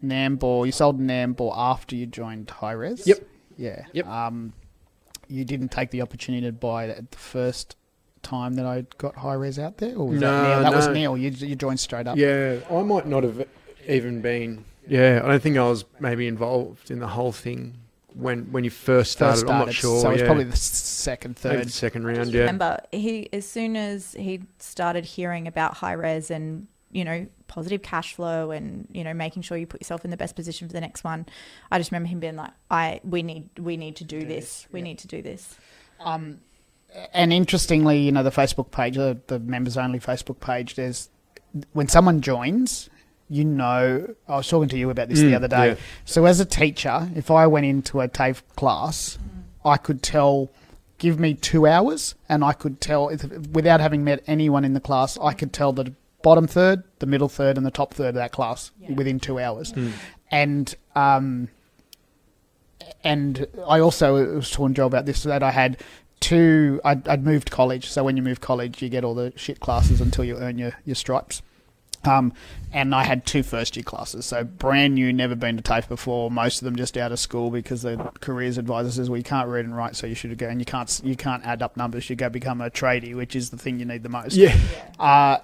[SPEAKER 2] Nambour. You sold Nambour after you joined High Res.
[SPEAKER 4] Yep.
[SPEAKER 2] Yeah.
[SPEAKER 4] Yep.
[SPEAKER 2] Um, you didn't take the opportunity to buy it at the first time that I got High Res out there, or was that
[SPEAKER 4] No,
[SPEAKER 2] Neil? That was. Neil. You you joined straight up.
[SPEAKER 4] Yeah, I might not have even been. Yeah, I don't think I was maybe involved in the whole thing when when you first started.
[SPEAKER 2] First
[SPEAKER 4] I'm not sure.
[SPEAKER 2] So it was
[SPEAKER 4] yeah.
[SPEAKER 2] probably the s- second,
[SPEAKER 4] Maybe
[SPEAKER 2] third.
[SPEAKER 4] the second round. Yeah.
[SPEAKER 3] Remember, he as soon as he started hearing about high res and you know positive cash flow and you know making sure you put yourself in the best position for the next one, I just remember him being like, "I we need we need to do this. We need to do this."
[SPEAKER 2] Um, and interestingly, you know, the Facebook page, the, the members only Facebook page, there's when someone joins, you know, I was talking to you about this the
[SPEAKER 4] Mm,
[SPEAKER 2] other day.
[SPEAKER 4] yeah.
[SPEAKER 2] So as a teacher, if I went into a TAFE class, I could tell, give me two hours, and I could tell, if, without having met anyone in the class, I could tell the bottom third, the middle third, and the top third of that class within two hours. And um, and I also was talking to Joe about this that I had two. I'd, I'd moved college, so when you move college, you get all the shit classes until you earn your your stripes. Um, and I had two first year classes, so brand new, never been to TAFE before. Most of them just out of school because the careers advisor says, "Well, you can't read and write, so you should go and you can't you can't add up numbers. You go become a tradie, which is the thing you need the most."
[SPEAKER 4] Yeah.
[SPEAKER 2] Uh,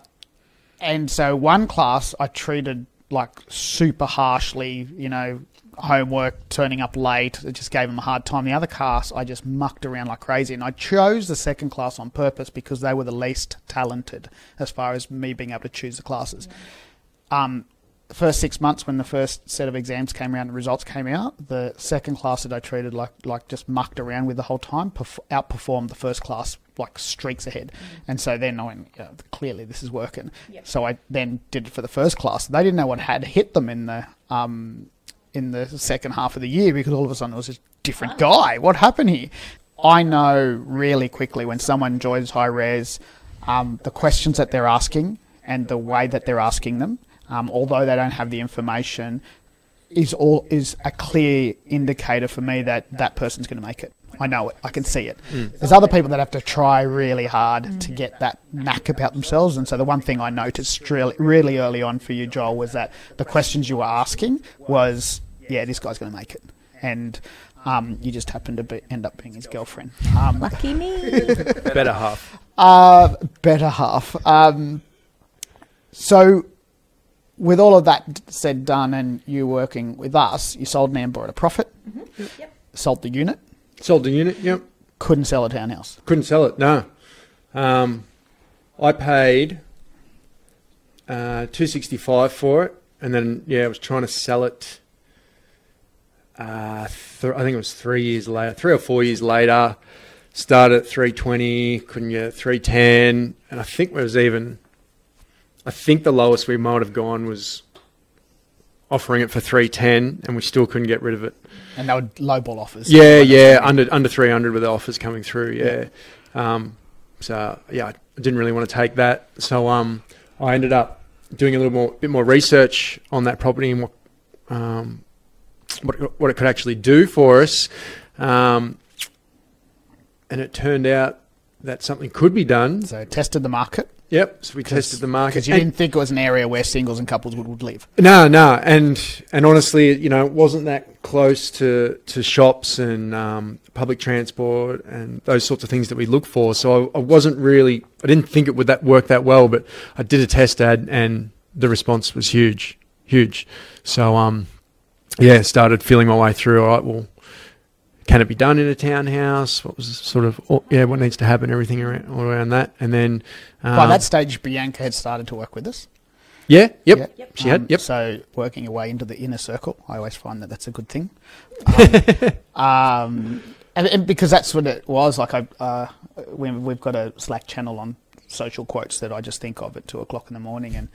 [SPEAKER 2] and so one class I treated like super harshly, you know, homework, turning up late. It just gave them a hard time. The other class I just mucked around like crazy. And I chose the second class on purpose because they were the least talented as far as me being able to choose the classes. Um, the first six months when the first set of exams came around and results came out, the second class that I treated like like just mucked around with the whole time perf- outperformed the first class like streaks ahead. And so then I went, yeah, clearly this is working. So I then did it for the first class. They didn't know what had hit them in the um, in the second half of the year because all of a sudden it was a different guy. What happened here? I know really quickly when someone joins high res, um, the questions that they're asking and the way that they're asking them, um, although they don't have the information, is all is a clear indicator for me that that person's going to make it. I know it. I can see it. There's other people that have to try really hard to get that knack about themselves. And so the one thing I noticed really, really early on for you, Joel, was that the questions you were asking was, yeah, this guy's going to make it. And um, you just happened to be, end up being his girlfriend. Um,
[SPEAKER 3] Lucky me.
[SPEAKER 4] Better half.
[SPEAKER 2] uh, better half. Um, so, with all of that said, done, and you working with us, you sold Nambour at a profit. Yep. Sold the unit.
[SPEAKER 4] Sold the unit. Yep.
[SPEAKER 2] Couldn't sell a townhouse.
[SPEAKER 4] Couldn't sell it. No. Um, I paid uh, two sixty five for it, and then yeah, I was trying to sell it. Uh, th- I think it was three years later, three or four years later. Started at three twenty, couldn't get three ten, and I think it was even I think the lowest we might have gone was offering it for three ten, and we still couldn't get rid of it.
[SPEAKER 2] And they were low ball offers.
[SPEAKER 4] Yeah, yeah, under under three hundred with the offers coming through. Yeah, um, so yeah, I didn't really want to take that. So um, I ended up doing a little more, bit more research on that property and what um, what what it could actually do for us. Um, and it turned out that something could be done.
[SPEAKER 2] So tested the market
[SPEAKER 4] Yep. So we tested the market.
[SPEAKER 2] because you
[SPEAKER 4] And-
[SPEAKER 2] didn't think it was an area where singles and couples would, would live.
[SPEAKER 4] No, no, and and honestly, you know, it wasn't that close to to shops and um, public transport and those sorts of things that we look for. So I, I wasn't really, I didn't think it would that work that well. But I did a test ad, and the response was huge, huge. So um, yeah, started feeling my way through. All right, well, can it be done in a townhouse? What was sort of yeah, what needs to happen, everything around all around that, and then um,
[SPEAKER 2] By that stage, Bianca had started to work with us.
[SPEAKER 4] yeah, yep,
[SPEAKER 2] Yeah.
[SPEAKER 3] Yep.
[SPEAKER 4] she had,
[SPEAKER 2] Um,
[SPEAKER 4] yep.
[SPEAKER 2] So working your way into the inner circle, I always find that that's a good thing. Um, um, and, and because that's what it was. Like I, uh, we, we've got a Slack channel on social quotes that I just think of at two o'clock in the morning, and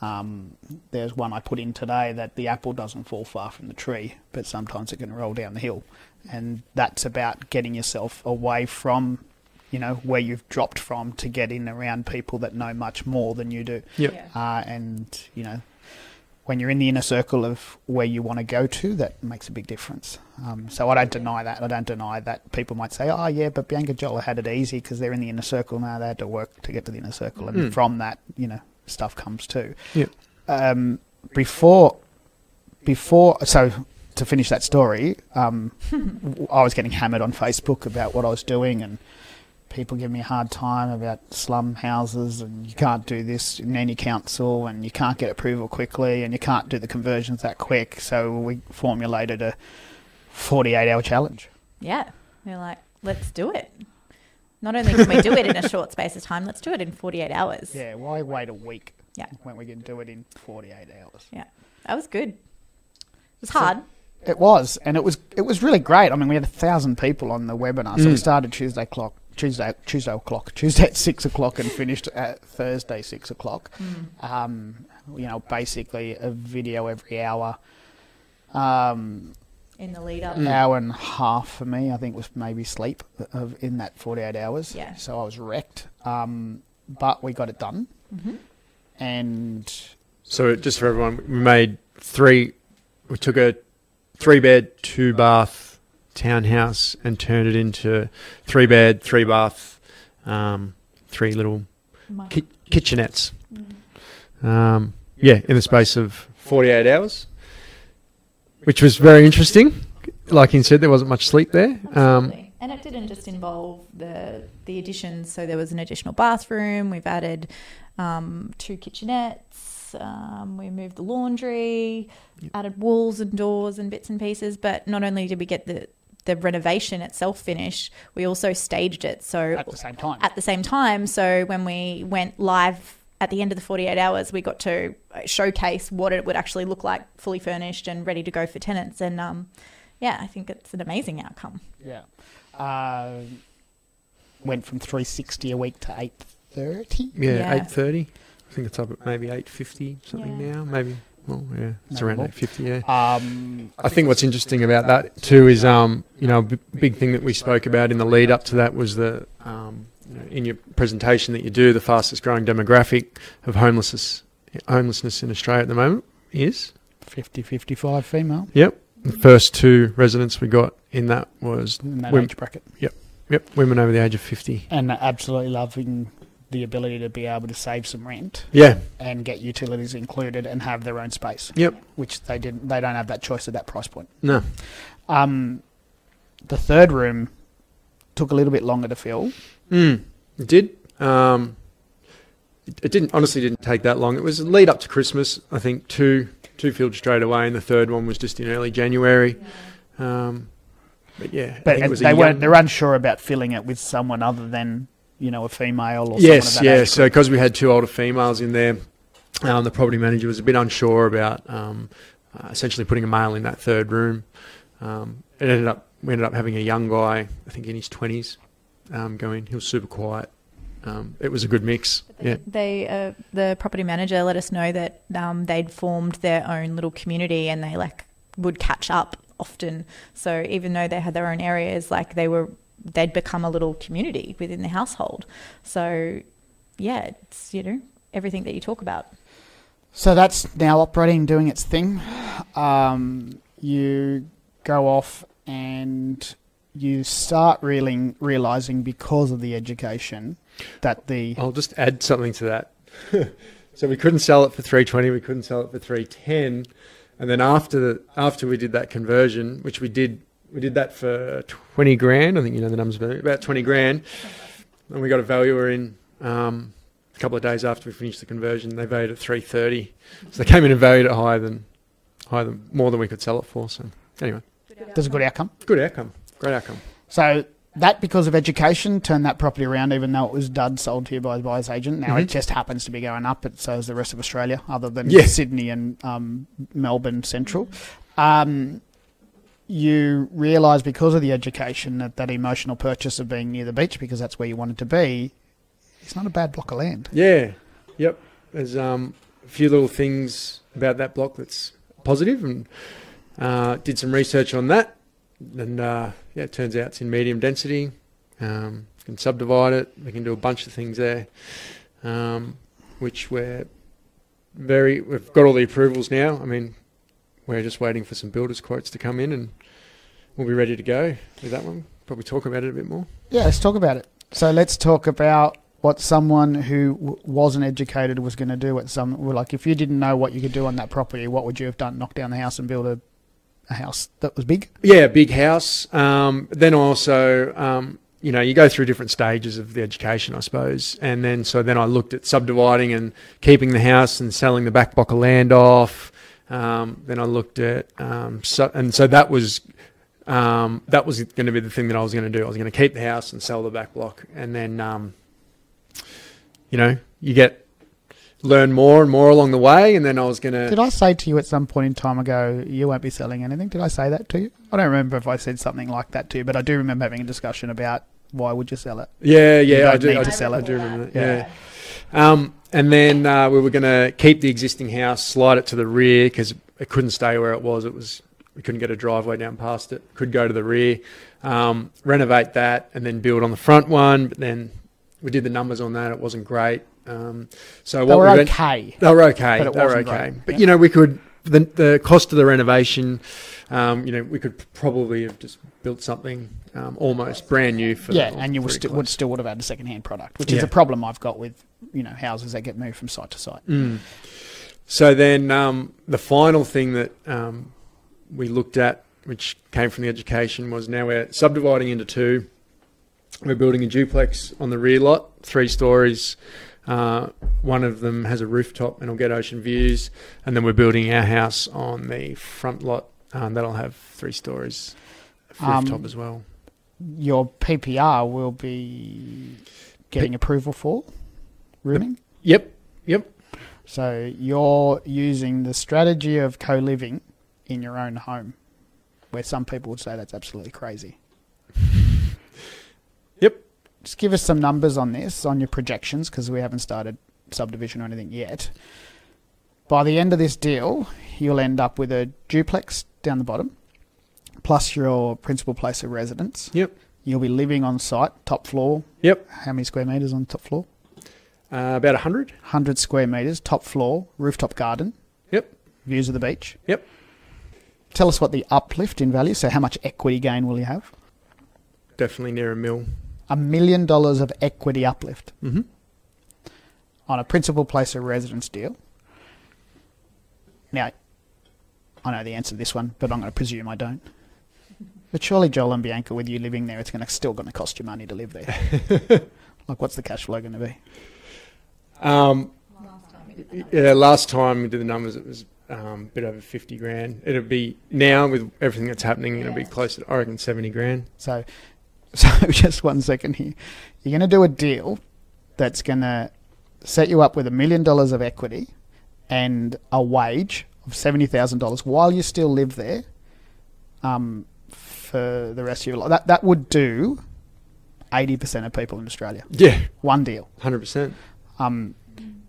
[SPEAKER 2] um, there's one I put in today that the apple doesn't fall far from the tree, but sometimes it can roll down the hill, and that's about getting yourself away from. You know where you've dropped from to get in around people that know much more than you do
[SPEAKER 4] Yep.
[SPEAKER 3] Yeah.
[SPEAKER 2] uh, and you know when you're in the inner circle of where you want to go to, that makes a big difference. Um, so I don't deny that. I don't deny that people might say, "Oh, yeah, but Bianca Jola had it easy because they're in the inner circle now. They had to work to get to the inner circle, and
[SPEAKER 4] Mm.
[SPEAKER 2] from that, you know, stuff comes too."
[SPEAKER 4] Yep.
[SPEAKER 2] Um, before, before, so to finish that story, um, I was getting hammered on Facebook about what I was doing and people give me a hard time about slum houses and you can't do this in any council and you can't get approval quickly and you can't do the conversions that quick. So we formulated a 48 hour challenge.
[SPEAKER 3] Yeah. We are like, let's do it. Not only can we do it in a short space of time, let's do it in 48 hours.
[SPEAKER 2] Yeah, why wait a week
[SPEAKER 3] Yeah.
[SPEAKER 2] when we can do it in 48 hours?
[SPEAKER 3] Yeah. That was good. It was hard.
[SPEAKER 2] It was, and it was it was really great. I mean, we had a thousand people on the webinar, so we
[SPEAKER 4] Mm.
[SPEAKER 2] started Tuesday clock, Tuesday Tuesday o'clock, Tuesday at six o'clock, and finished at Thursday six o'clock. Um, you know, basically a video every hour. Um,
[SPEAKER 3] in the lead up.
[SPEAKER 2] hour and a half for me, I think was maybe sleep of in that forty eight hours.
[SPEAKER 3] Yeah.
[SPEAKER 2] So I was wrecked. Um, but we got it done,
[SPEAKER 3] Mm-hmm.
[SPEAKER 2] and
[SPEAKER 4] So just for everyone, we made three. We took a three bed, two bath townhouse and turned it into three bed, three bath, um, three little ki- kitchenettes. Um, yeah, in the space of forty eight hours, which was very interesting. Like he said, there wasn't much sleep there. Um,
[SPEAKER 3] and it didn't just involve the the additions. So there was an additional bathroom. We've added um, two kitchenettes. Um, we moved the laundry, added walls and doors and bits and pieces. But not only did we get the the renovation itself finished, we also staged it. So
[SPEAKER 2] at the same time,
[SPEAKER 3] at the same time. So when we went live at the end of the 48 hours, we got to showcase what it would actually look like fully furnished and ready to go for tenants. And um, yeah, I think it's an amazing outcome.
[SPEAKER 2] Yeah. Uh, went from 360 a week to 830.
[SPEAKER 4] yeah,
[SPEAKER 3] Yeah.
[SPEAKER 4] eight thirty. I think it's up at maybe eight fifty something
[SPEAKER 3] Yeah.
[SPEAKER 4] now. Maybe. Well, yeah, it's
[SPEAKER 2] Maybe
[SPEAKER 4] around
[SPEAKER 2] more.
[SPEAKER 4] eight fifty. Yeah.
[SPEAKER 2] Um,
[SPEAKER 4] I think what's interesting about that too is, um, you know, a b- big thing that we spoke about in the lead up to that was the, um, you know, in your presentation that you do, the fastest growing demographic of homelessness, homelessness in Australia at the moment is.
[SPEAKER 2] 50, 55 female
[SPEAKER 4] Yep. The first two residents we got in that was,
[SPEAKER 2] in that
[SPEAKER 4] Wom-
[SPEAKER 2] age bracket.
[SPEAKER 4] Yep. Yep, women over the age of 50.
[SPEAKER 2] And absolutely loving the ability to be able to save some rent
[SPEAKER 4] Yeah.
[SPEAKER 2] and get utilities included and have their own space.
[SPEAKER 4] Yep.
[SPEAKER 2] Which they didn't. They don't have that choice at that price point.
[SPEAKER 4] No.
[SPEAKER 2] Um, the third room took a little bit longer to fill.
[SPEAKER 4] Mm, it did. Um, it, it didn't honestly didn't take that long. It was lead up to Christmas. I think two two filled straight away, and the third one was just in early January. Um, but yeah,
[SPEAKER 2] But
[SPEAKER 4] it was a
[SPEAKER 2] they weren't.
[SPEAKER 4] young-
[SPEAKER 2] They're unsure about filling it with someone other than you know a female or
[SPEAKER 4] yes,
[SPEAKER 2] someone of that
[SPEAKER 4] yeah.
[SPEAKER 2] age
[SPEAKER 4] So because we had two older females in there, um, the property manager was a bit unsure about um, uh, essentially putting a male in that third room. Um, it ended up we ended up having a young guy, I think in his twenties, um, go in. He was super quiet, um, it was a good mix. Yeah.
[SPEAKER 3] They, uh, the property manager, let us know that um, they'd formed their own little community, and they like would catch up often. So even though they had their own areas, like they were, they'd become a little community within the household. So yeah, it's you know everything that you talk about.
[SPEAKER 2] So that's now operating, doing its thing. Um, you go off and you start reeling, realizing because of the education that the
[SPEAKER 4] I'll just add something to that. so we couldn't sell it for 320, we couldn't sell it for 310. And then after the, after we did that conversion, which we did we did that for 20 grand, I think you know the numbers about 20 grand. And we got a valuer in um, a couple of days after we finished the conversion. They valued it at 330. So they came in and valued it higher than higher than more than we could sell it for. So anyway,
[SPEAKER 2] there's a good outcome.
[SPEAKER 4] good outcome. Great outcome.
[SPEAKER 2] So that, because of education, turned that property around, even though it was dud sold to you by the buyer's agent. Now it
[SPEAKER 4] Mhm.
[SPEAKER 2] just happens to be going up, but so is the rest of Australia, other than
[SPEAKER 4] Yeah.
[SPEAKER 2] Sydney and um, Melbourne Central. Um, you realise because of the education that that emotional purchase of being near the beach, because that's where you wanted to be, it's not a bad block of land.
[SPEAKER 4] Yeah. Yep. There's um, a few little things about that block that's positive, and uh, did some research on that. And uh, yeah, it turns out it's in medium density. Um, you can subdivide it. We can do a bunch of things there, um, which we're very. We've got all the approvals now. I mean, we're just waiting for some builders quotes to come in, and we'll be ready to go with that one. Probably talk about it a bit more.
[SPEAKER 2] Yeah, let's talk about it. So let's talk about what someone who w- wasn't educated was going to do. What some like, if you didn't know what you could do on that property, what would you have done? Knock down the house and build a, a house that was big.
[SPEAKER 4] Yeah, big house. Um, then also, um, you know, you go through different stages of the education, I suppose. And then, so then I looked at subdividing and keeping the house and selling the back block of land off. Um, then I looked at, um, so, and so that was, um, that was going to be the thing that I was going to do. I was going to keep the house and sell the back block. And then, um, you know, you get, learn more and more along the way. And then I was going to,
[SPEAKER 2] Did I say to you at some point in time ago, you won't be selling anything? Did I say that to you? I don't remember if I said something like that to you, but I do remember having a discussion about why would you sell it?
[SPEAKER 4] yeah, yeah, I do,
[SPEAKER 2] need
[SPEAKER 4] I,
[SPEAKER 2] to
[SPEAKER 4] do-
[SPEAKER 2] sell
[SPEAKER 4] I
[SPEAKER 2] it.
[SPEAKER 4] do remember that.
[SPEAKER 2] Yeah.
[SPEAKER 4] yeah. Um, and then uh, we were going to keep the existing house, slide it to the rear because it couldn't stay where it was. It was we couldn't get a driveway down past it. Could go to the rear, um, renovate that, and then build on the front one. But then we did the numbers on that. It wasn't great. Um, so
[SPEAKER 2] They
[SPEAKER 4] what
[SPEAKER 2] were
[SPEAKER 4] we went-
[SPEAKER 2] okay.
[SPEAKER 4] they were okay. They were okay.
[SPEAKER 2] great.
[SPEAKER 4] But
[SPEAKER 2] Yeah.
[SPEAKER 4] you know, we could the the cost of the renovation. Um, you know, we could probably have just built something um, almost brand new for
[SPEAKER 2] Yeah, and you would,
[SPEAKER 4] pretty
[SPEAKER 2] would still would have had a second hand product, which is a problem I've got with you know houses that get moved from site to site.
[SPEAKER 4] Mm. So then um, the final thing that um, we looked at, which came from the education, was now we're subdividing into two. We're building a duplex on the rear lot, three stories. Uh, one of them has a rooftop and will get ocean views, and then we're building our house on the front lot. Um, that'll have three stories,
[SPEAKER 2] Um,
[SPEAKER 4] rooftop as well.
[SPEAKER 2] Your PPR will be getting approval for rooming.
[SPEAKER 4] Yep, yep,
[SPEAKER 2] So you're using the strategy of co-living in your own home, where some people would say that's absolutely crazy.
[SPEAKER 4] Yep.
[SPEAKER 2] Just give us some numbers on this, on your projections, because we haven't started subdivision or anything yet. By the end of this deal, you'll end up with a duplex down the bottom, plus your principal place of residence.
[SPEAKER 4] Yep.
[SPEAKER 2] You'll be living on site, top floor.
[SPEAKER 4] Yep.
[SPEAKER 2] How many square meters on top floor?
[SPEAKER 4] Uh, about a hundred.
[SPEAKER 2] 100 square meters, top floor, rooftop garden.
[SPEAKER 4] Yep.
[SPEAKER 2] Views of the beach.
[SPEAKER 4] Yep.
[SPEAKER 2] Tell us what the uplift in value. So, how much equity gain will you have?
[SPEAKER 4] Definitely near a mill.
[SPEAKER 2] A million dollars of equity uplift
[SPEAKER 4] Mm-hmm.
[SPEAKER 2] on a principal place of residence deal. Now, I know the answer to this one, but I'm going to presume I don't. But surely, Joel and Bianca, with you living there, it's going to still going to cost you money to live there. like, what's the cash flow going to be?
[SPEAKER 4] Um, yeah, last time we did the numbers, it was um, a bit over 50 grand. It'll be now with everything that's happening, it'll be close to, I reckon, 70 grand.
[SPEAKER 2] So, so just one second here. You're going to do a deal that's going to set you up with a million dollars of equity and a wage of seventy thousand dollars while you still live there. Um, for the rest of your life, that that would do eighty percent of people in Australia.
[SPEAKER 4] Yeah,
[SPEAKER 2] One deal.
[SPEAKER 4] hundred percent.
[SPEAKER 2] Um,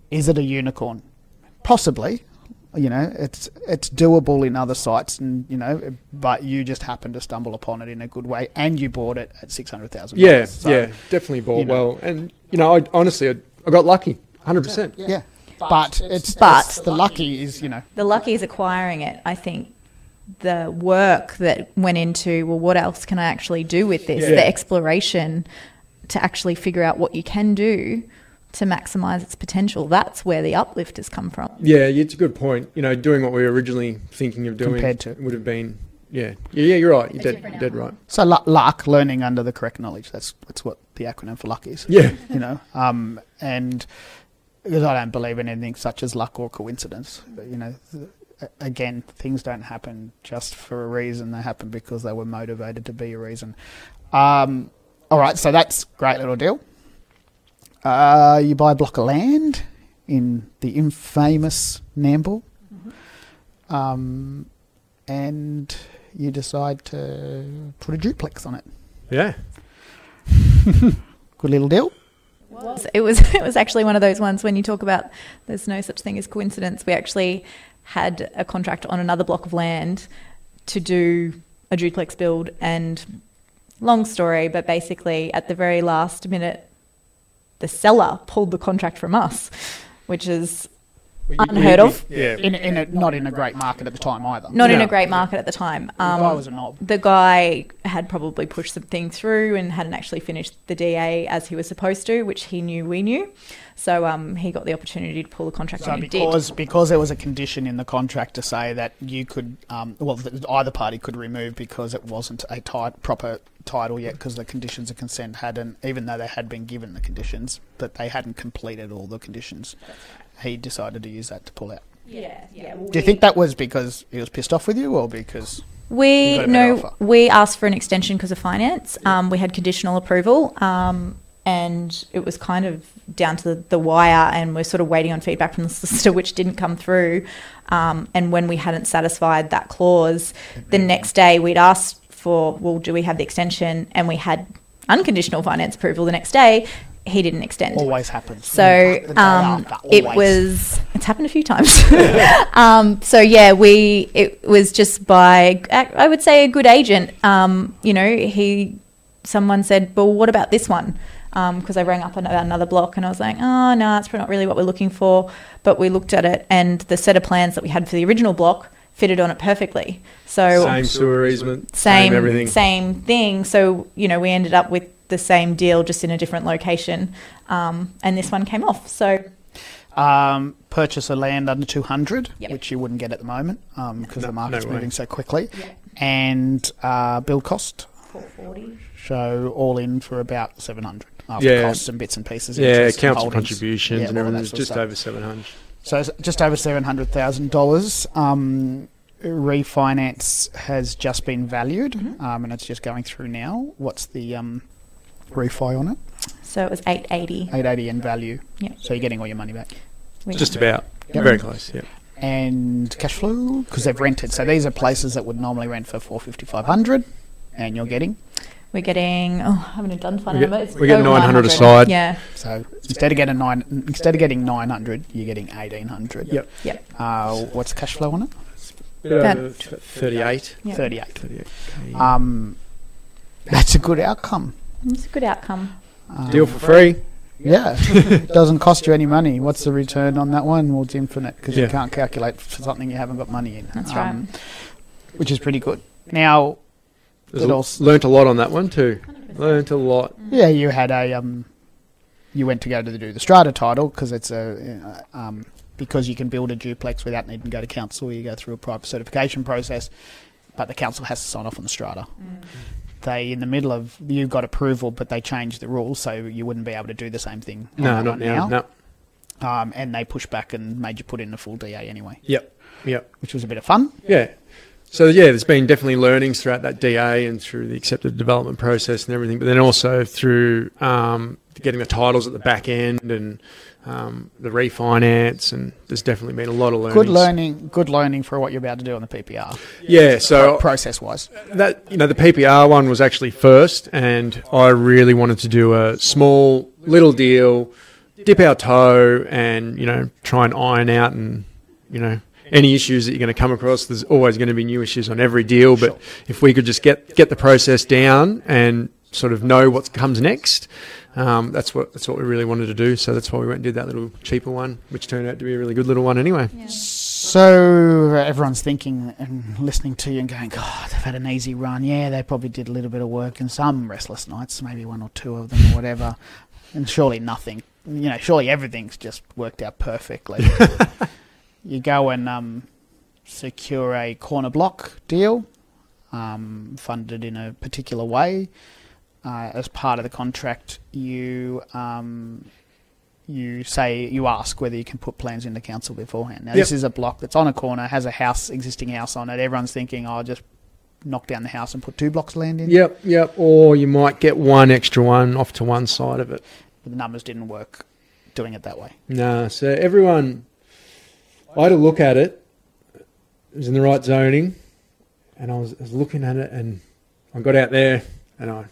[SPEAKER 2] is it a unicorn? Possibly. You know, it's it's doable in other sites, and you know, but you just happen to stumble upon it in a good way, and you bought it at six hundred thousand.
[SPEAKER 4] Yeah, yeah, definitely bought
[SPEAKER 2] you know.
[SPEAKER 4] well, and you know, I honestly, I, I got lucky, hundred percent.
[SPEAKER 2] yeah. But it's
[SPEAKER 3] But-
[SPEAKER 2] it's the lucky is you know
[SPEAKER 3] The lucky is acquiring it. I think the work that went into, well, what else can I actually do with this?
[SPEAKER 4] Yeah.
[SPEAKER 3] The exploration to actually figure out what you can do to maximize its potential. That's where the uplift has come from.
[SPEAKER 4] Yeah, it's a good point. You know, doing what we were originally thinking of doing
[SPEAKER 2] Compared to.
[SPEAKER 4] would have been, yeah, yeah, yeah. You're right. You're dead,
[SPEAKER 3] different
[SPEAKER 4] dead right.
[SPEAKER 2] so lu- luck, learning under the correct knowledge. That's that's what the acronym for luck is.
[SPEAKER 4] Yeah,
[SPEAKER 2] you know, um, and because I don't believe in anything such as luck or coincidence. But, you know, th- again, things don't happen just for a reason. They happen because they were motivated to be a reason. Um, all right, so that's great little deal. Uh, you buy a block of land in the infamous Nambour, um, and you decide to put a duplex on it.
[SPEAKER 4] yeah.
[SPEAKER 2] Good little deal.
[SPEAKER 3] It was it was actually one of those ones when you talk about there's no such thing as coincidence. We actually had a contract on another block of land to do a duplex build and long story, but basically at the very last minute the seller pulled the contract from us, which is Unheard of.
[SPEAKER 4] Yeah,
[SPEAKER 2] In, in a, not in a great market at the time either.
[SPEAKER 3] not in a great market at the time.
[SPEAKER 2] the
[SPEAKER 3] Um,
[SPEAKER 2] guy was a knob.
[SPEAKER 3] the guy had probably pushed something through and hadn't actually finished the DA as he was supposed to, which he knew we knew. So um, he got the opportunity to pull the contract
[SPEAKER 2] So
[SPEAKER 3] and he did.
[SPEAKER 2] because because there was a condition in the contract to say that you could, um, well, that either party could remove because it wasn't a ti- proper title yet because the conditions of consent hadn't, even though they had been given the conditions, but they hadn't completed all the conditions. He decided to use that to pull out.
[SPEAKER 3] Yeah, yeah.
[SPEAKER 2] Do you think that was because he was pissed off with you, or because You
[SPEAKER 3] We
[SPEAKER 2] got a
[SPEAKER 3] no,
[SPEAKER 2] offer.
[SPEAKER 3] we asked for an extension because of finance. Um, we had conditional approval, um, and it was kind of down to the, the wire, and we're sort of waiting on feedback from the solicitor, which didn't come through. Um, and when we hadn't satisfied that clause, the next day we'd asked for, well, do we have the extension? And we had unconditional finance approval the next day. He didn't extend.
[SPEAKER 2] always happens?
[SPEAKER 3] So um, it was. It's happened a few times. um, so yeah, we. It was just by. I would say a good agent. Um, you know, he. Someone said, "Well, what about this one?" Because I rang up an- about another block and I was like, "Oh no, it's not really what we're looking for." But we looked at it, and the set of plans that we had for the original block fitted on it perfectly. So
[SPEAKER 4] same sewer easement,
[SPEAKER 3] same
[SPEAKER 4] same everything.
[SPEAKER 3] same thing. So you know, we ended up with the same deal, just in a different location, um, and this one came off. So
[SPEAKER 2] um, purchase a land under 200,
[SPEAKER 3] Yep.
[SPEAKER 2] which you wouldn't get at the moment because
[SPEAKER 4] No-
[SPEAKER 2] the market's
[SPEAKER 4] no way.
[SPEAKER 2] moving so quickly, and uh, build cost. 440. So all in for about 700 after
[SPEAKER 4] Yeah.
[SPEAKER 2] costs and bits and pieces.
[SPEAKER 4] yeah,
[SPEAKER 2] interest and
[SPEAKER 4] council contributions
[SPEAKER 2] Yeah,
[SPEAKER 4] and everything. It's
[SPEAKER 2] sort of
[SPEAKER 4] just
[SPEAKER 2] stuff.
[SPEAKER 4] over seven hundred.
[SPEAKER 2] So it's just over seven hundred thousand dollars. Um, refinance has just been valued,
[SPEAKER 3] Mm-hmm.
[SPEAKER 2] um, and it's just going through now. What's the um, refi on it?
[SPEAKER 3] so it was eight eighty.
[SPEAKER 2] Eight eighty in value.
[SPEAKER 3] Yeah.
[SPEAKER 2] So you're getting all your money back.
[SPEAKER 4] Just about.
[SPEAKER 2] Yep.
[SPEAKER 4] Very close. Yeah.
[SPEAKER 2] And cash flow because they've rented. So these are places that would normally rent for four fifty five hundred, and you're getting.
[SPEAKER 3] We're getting. Oh, I haven't done the final
[SPEAKER 4] We get-
[SPEAKER 3] number. It's
[SPEAKER 4] we get
[SPEAKER 3] over
[SPEAKER 4] 900 aside.
[SPEAKER 3] Yeah.
[SPEAKER 2] So instead of getting nine, instead of getting nine hundred, you're getting eighteen hundred.
[SPEAKER 4] Yep.
[SPEAKER 3] Yep.
[SPEAKER 2] Uh, what's the cash flow on it?
[SPEAKER 3] About-
[SPEAKER 4] Over Thirty-eight.
[SPEAKER 3] Yeah.
[SPEAKER 2] Thirty eight.
[SPEAKER 4] Thirty-eight.
[SPEAKER 2] Um, that's a good outcome.
[SPEAKER 3] It's a good outcome.
[SPEAKER 2] Um,
[SPEAKER 4] Deal for free.
[SPEAKER 2] Yeah, it doesn't cost you any money. What's the return on that one? Well, it's infinite because you can't calculate for something you haven't got money in.
[SPEAKER 3] That's
[SPEAKER 2] Um, Which is pretty good. Now,
[SPEAKER 4] There's
[SPEAKER 2] It
[SPEAKER 4] a-
[SPEAKER 2] also-
[SPEAKER 4] learnt a lot on that one too. Learnt a lot.
[SPEAKER 2] yeah, you had a um, you went to go to the, do the strata title because it's a uh, um, because you can build a duplex without needing to go to council. You go through a private certification process, but the council has to sign off on the strata. They in the middle of you got approval, but they changed the rules, so you wouldn't be able to do the same thing.
[SPEAKER 4] No,
[SPEAKER 2] that
[SPEAKER 4] not
[SPEAKER 2] one
[SPEAKER 4] now. No.
[SPEAKER 2] Um, and they pushed back and made you put in the full DA anyway,
[SPEAKER 4] Yep. Yep.
[SPEAKER 2] which was a bit of fun.
[SPEAKER 4] Yeah. So yeah, there's been definitely learnings throughout that DA and through the accepted development process and everything, but then also through um, getting the titles at the back end and um, the refinance, and there's definitely been a lot of learning.
[SPEAKER 2] Good learning, good learning for what you're about to do on the PPR,
[SPEAKER 4] Yeah, so
[SPEAKER 2] process wise.
[SPEAKER 4] that you know the PPR one was actually first, and I really wanted to do a small little deal, dip our toe, and you know try and iron out and you know any issues that you're going to come across. There's always going to be new issues on every deal, but if we could just get get the process down and sort of know what comes next. Um, that's what that's what we really wanted to do. So that's why we went and did that little cheaper one, which turned out to be a really good little one anyway.
[SPEAKER 2] So uh, everyone's thinking and listening to you and going, God, they've had an easy run. Yeah, they probably did a little bit of work and some restless nights, maybe one or two of them or whatever. And surely nothing, you know, surely everything's just worked out perfectly. you go and um, secure a corner block deal, um, funded in a particular way. Uh, as part of the contract, you um, you say you ask whether you can put plans into council beforehand. Now, this is a block that's on a corner, has a house, existing house on it. Everyone's thinking, "I'll "Oh, just knock down the house and put two blocks of land in."
[SPEAKER 4] Yep, yep. Or you might get one extra one off to one side of it.
[SPEAKER 2] But the numbers didn't work doing it that way.
[SPEAKER 4] No, so everyone, I had a look at it. It was in the right zoning, and I was, I was looking at it, and I got out there, and I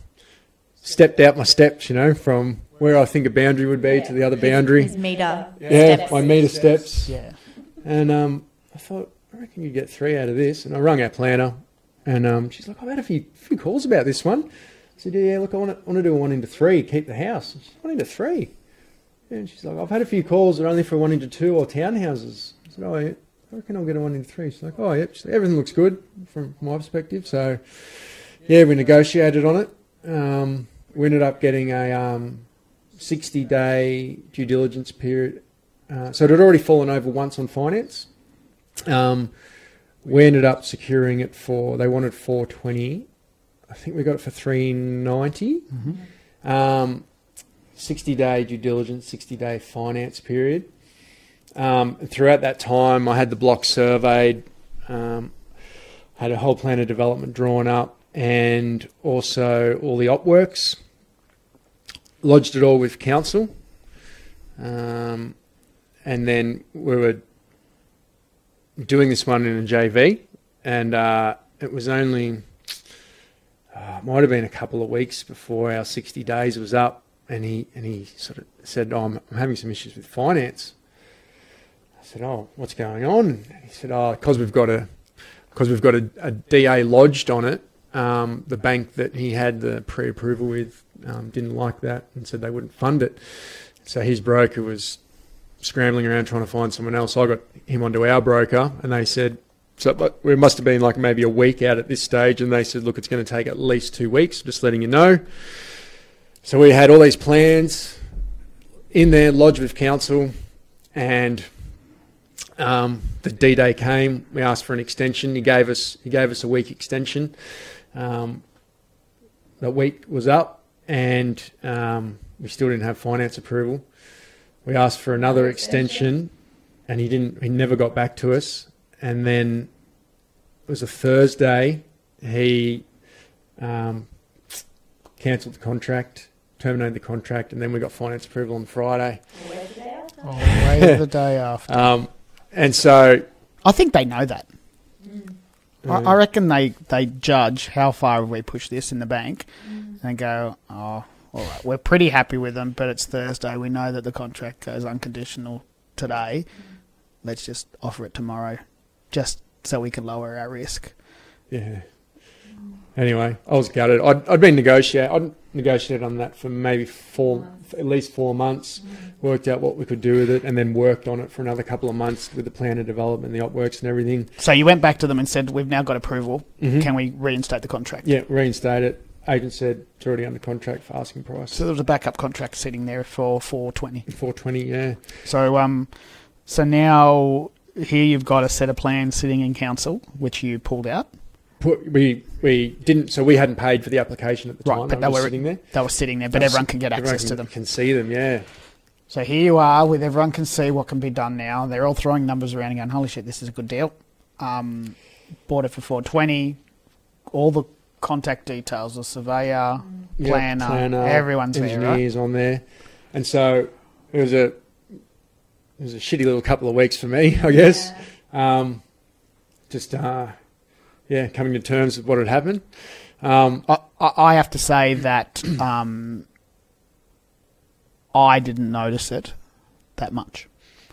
[SPEAKER 4] stepped out my steps, you know, from where I think a boundary would be to the other boundary.
[SPEAKER 3] His meter.
[SPEAKER 4] Yeah,
[SPEAKER 3] steps.
[SPEAKER 4] my meter steps.
[SPEAKER 2] Yeah.
[SPEAKER 4] And um, I thought, I reckon you get three out of this. And I rung our planner, and um, she's like, I've had a few, few calls about this one. I said, Yeah, look, I want to, want to do a one into three, keep the house. She said, one into three. And she's like, I've had a few calls, but only for one into two or townhouses. I said, Oh, yeah, I reckon I'll get a one in three. She's like, Oh, yep. Like, Everything looks good from my perspective. So, yeah, we negotiated on it. Um, we ended up getting a um, 60 day due diligence period. Uh, so it had already fallen over once on finance. Um, we ended up securing it for, they wanted 420. I think we got it for 390. Um, 60 day due diligence, 60 day finance period. Um, throughout that time, I had the block surveyed, um, had a whole plan of development drawn up, and also all the op works. Lodged it all with council, um, and then we were doing this one in a JV, and uh, it was only uh, might have been a couple of weeks before our 60 days was up, and he and he sort of said, oh, I'm, I'm having some issues with finance. Said, "Oh, what's going on?" He said, "Oh, because we've got a because we've got a, a DA lodged on it. Um, the bank that he had the pre-approval with um, didn't like that and said they wouldn't fund it. So his broker was scrambling around trying to find someone else. I got him onto our broker, and they said." So but we must have been like maybe a week out at this stage, and they said, "Look, it's going to take at least two weeks. Just letting you know." So we had all these plans in there, lodged with council, and um, the D Day came. We asked for an extension. He gave us he gave us a week extension. Um, the week was up, and um, we still didn't have finance approval. We asked for another extension, and he didn't. He never got back to us. And then it was a Thursday. He um, cancelled the contract, terminated the contract, and then we got finance approval on Friday.
[SPEAKER 2] Oh, wait the day after.
[SPEAKER 4] And so
[SPEAKER 2] I think they know that. I, I reckon they, they judge how far have we pushed this in the bank and go, oh, all right, we're pretty happy with them, but it's Thursday. We know that the contract goes unconditional today. Let's just offer it tomorrow, just so we can lower our risk.
[SPEAKER 4] Yeah. Anyway, I was gutted. I'd, I'd been negotiate. I'd negotiated on that for maybe four, for at least four months. Worked out what we could do with it, and then worked on it for another couple of months with the plan of development, the op works, and everything.
[SPEAKER 2] So you went back to them and said, we've now got approval.
[SPEAKER 4] Mhm.
[SPEAKER 2] Can we reinstate the contract?
[SPEAKER 4] Yeah, reinstate it. Agent said it's already under contract for asking price.
[SPEAKER 2] So there was a backup contract sitting there for 420.
[SPEAKER 4] Four twenty. Yeah.
[SPEAKER 2] So um, so now here you've got a set of plans sitting in council, which you pulled out.
[SPEAKER 4] Put, we we didn't. So we hadn't paid for the application at the
[SPEAKER 2] Right,
[SPEAKER 4] time.
[SPEAKER 2] but
[SPEAKER 4] They
[SPEAKER 2] they
[SPEAKER 4] were
[SPEAKER 2] were-
[SPEAKER 4] sitting there.
[SPEAKER 2] They were sitting there, but everyone can get
[SPEAKER 4] Everyone
[SPEAKER 2] access to
[SPEAKER 4] can-
[SPEAKER 2] them.
[SPEAKER 4] Can see them. Yeah.
[SPEAKER 2] So here you are with everyone can see what can be done now. They're all throwing numbers around and going, holy shit, this is a good deal. Um, bought it for 420. All the contact details, the surveyor,
[SPEAKER 4] Yeah,
[SPEAKER 2] planner, everyone's there, right?
[SPEAKER 4] engineers on there, and so it was a it was a shitty little couple of weeks for me, I guess. Um, just uh, yeah, coming to terms with what had happened. Um,
[SPEAKER 2] I, I I have to say that um, I didn't notice it that much.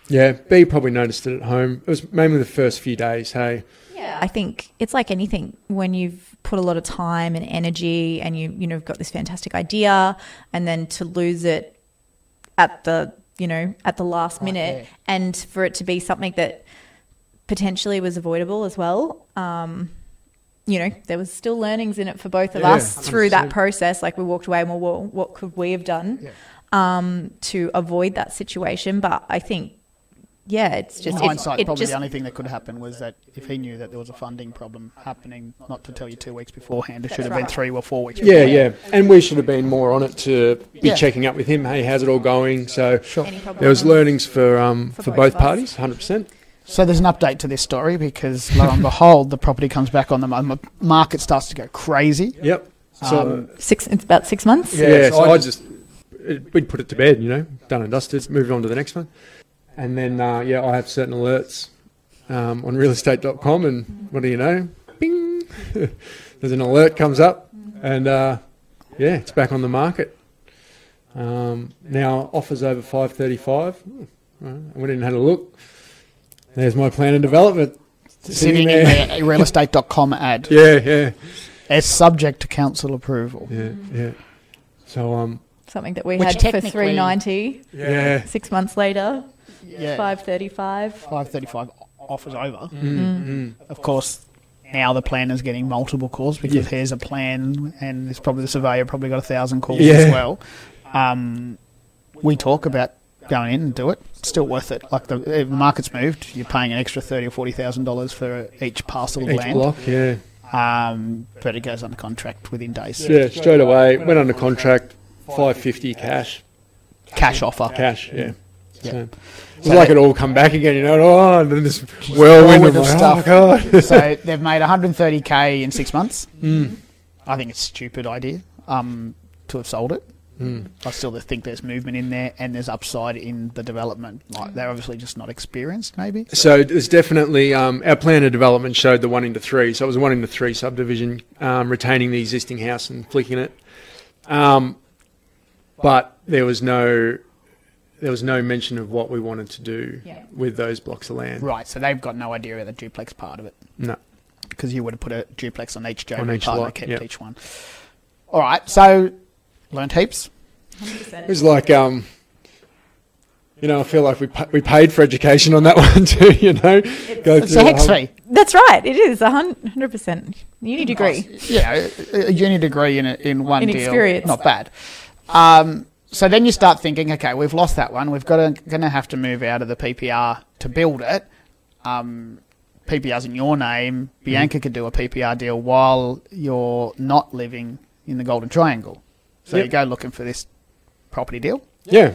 [SPEAKER 4] yeah, B probably noticed it at home. It was mainly the first few days. Hey,
[SPEAKER 3] Yeah, I think it's like anything when you've put a lot of time and energy and you you know got this fantastic idea and then to lose it at the you know at the last minute
[SPEAKER 2] yeah.
[SPEAKER 3] and for it to be something that potentially was avoidable as well. Um, you know, there was still learnings in it for both of
[SPEAKER 4] Yeah,
[SPEAKER 3] us through that process. Like we walked away and well, well what could we have done um, to avoid that situation? But I think, yeah, it's just it-
[SPEAKER 2] hindsight,
[SPEAKER 3] it
[SPEAKER 2] probably
[SPEAKER 3] just
[SPEAKER 2] the only thing that could happen was that if he knew that there was a funding problem happening, not to tell you two weeks beforehand, it should have been three or four weeks.
[SPEAKER 4] yeah, yeah, and we should have been more on it to be
[SPEAKER 2] Yeah.
[SPEAKER 4] checking up with him. Hey, how's it all going? So
[SPEAKER 3] any problem.
[SPEAKER 4] there was learnings for um,
[SPEAKER 3] For
[SPEAKER 4] for,
[SPEAKER 3] both
[SPEAKER 4] both, parties, hundred percent.
[SPEAKER 2] So there's an update to this story because lo and behold, the property comes back on the mar- market, starts to go crazy.
[SPEAKER 4] Yep. So
[SPEAKER 2] Um,
[SPEAKER 3] Six. It's about six months.
[SPEAKER 4] Yeah,
[SPEAKER 2] Yeah,
[SPEAKER 4] so,
[SPEAKER 2] so I
[SPEAKER 4] I just it, we'd put it to bed, you know, done and dusted, moved on to the next one, and then uh, yeah, I have certain alerts um, on realestate.com, and what do you know? Bing, there's an alert comes up, and uh, yeah, it's back on the market. Um, now offers over five thirty-five. I went in and had a look. There's my plan of development
[SPEAKER 2] Sitting in the realestate.com ad.
[SPEAKER 4] Yeah, yeah,
[SPEAKER 2] It's subject to council approval.
[SPEAKER 4] yeah, yeah. So um,
[SPEAKER 3] Something that we
[SPEAKER 2] Which
[SPEAKER 3] had for
[SPEAKER 2] technically-
[SPEAKER 3] three ninety.
[SPEAKER 4] yeah.
[SPEAKER 3] Six months later,
[SPEAKER 2] Yeah.
[SPEAKER 3] five thirty five.
[SPEAKER 2] 535 offers over.
[SPEAKER 4] Mm,
[SPEAKER 2] Of course, now the planner's getting multiple calls because
[SPEAKER 4] Yeah.
[SPEAKER 2] here's a plan, and there's probably the surveyor probably got a thousand calls
[SPEAKER 4] Yeah.
[SPEAKER 2] as well. Um, we talk about going in and do it. Still worth it. Like the, market's moved, you're paying an extra thirty or forty thousand dollars for each parcel of
[SPEAKER 4] Each
[SPEAKER 2] land.
[SPEAKER 4] block, yeah.
[SPEAKER 2] Um, but it goes under contract within days.
[SPEAKER 4] Yeah, straight away. Went under contract, five fifty cash,
[SPEAKER 2] Cash offer.
[SPEAKER 4] cash. Yeah.
[SPEAKER 2] Yeah.
[SPEAKER 4] So, it's like it all come back again, you know. Oh, and then this whirlwind of
[SPEAKER 2] of stuff.
[SPEAKER 4] Oh god.
[SPEAKER 2] so they've made 130k in six months.
[SPEAKER 4] Mm.
[SPEAKER 2] I think it's a stupid idea um, to have sold it.
[SPEAKER 4] Mm.
[SPEAKER 2] I still think there's movement in there and there's upside in the development. Like they're obviously just not experienced, maybe.
[SPEAKER 4] So there's definitely um, our plan of development showed the one into three. So it was a one into three subdivision, um, retaining the existing house and flicking it. Um, but there was no there was no mention of what we wanted to do
[SPEAKER 3] Yeah.
[SPEAKER 4] with those blocks of land.
[SPEAKER 2] Right, so they've got no idea of the duplex part of it
[SPEAKER 4] No.
[SPEAKER 2] because you would have put a duplex on each
[SPEAKER 4] On each
[SPEAKER 2] partner,
[SPEAKER 4] lot,
[SPEAKER 2] kept
[SPEAKER 4] yep.
[SPEAKER 2] each one. All right, so learned heaps.
[SPEAKER 4] It was like, um, you know, I feel like we pa- we paid for education on that one too. You know, Go
[SPEAKER 2] It's a
[SPEAKER 4] the
[SPEAKER 2] HECS
[SPEAKER 4] whole-
[SPEAKER 2] fee.
[SPEAKER 3] That's right. it is, 100%. uni degree.
[SPEAKER 2] Yeah, a a uni degree in a, in one
[SPEAKER 3] In
[SPEAKER 2] deal,
[SPEAKER 3] experience.
[SPEAKER 2] not bad. Um, so then you start thinking, okay, we've lost that one. We've got to going to have to move out of the PPR to build it. Um, PPR's in your name. Bianca could do a PPR deal while you're not living in the Golden Triangle. So
[SPEAKER 4] Yep.
[SPEAKER 2] you go looking for this property deal,
[SPEAKER 4] Yeah,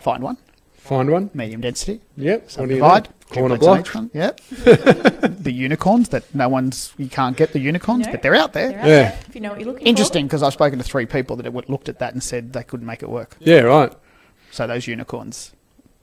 [SPEAKER 2] find one,
[SPEAKER 4] find one.
[SPEAKER 2] medium density,
[SPEAKER 4] Yep. What you know?
[SPEAKER 2] subdivide,
[SPEAKER 4] Corner block.
[SPEAKER 2] one. Yep. the unicorns that no one's you can't get the unicorns,
[SPEAKER 3] No.
[SPEAKER 2] but they're out there.
[SPEAKER 3] They're out
[SPEAKER 4] Yeah.
[SPEAKER 3] there If you know what you're looking
[SPEAKER 2] Interesting because I've spoken to three people that had looked at that and said they couldn't make it work.
[SPEAKER 4] Yeah, right.
[SPEAKER 2] So those unicorns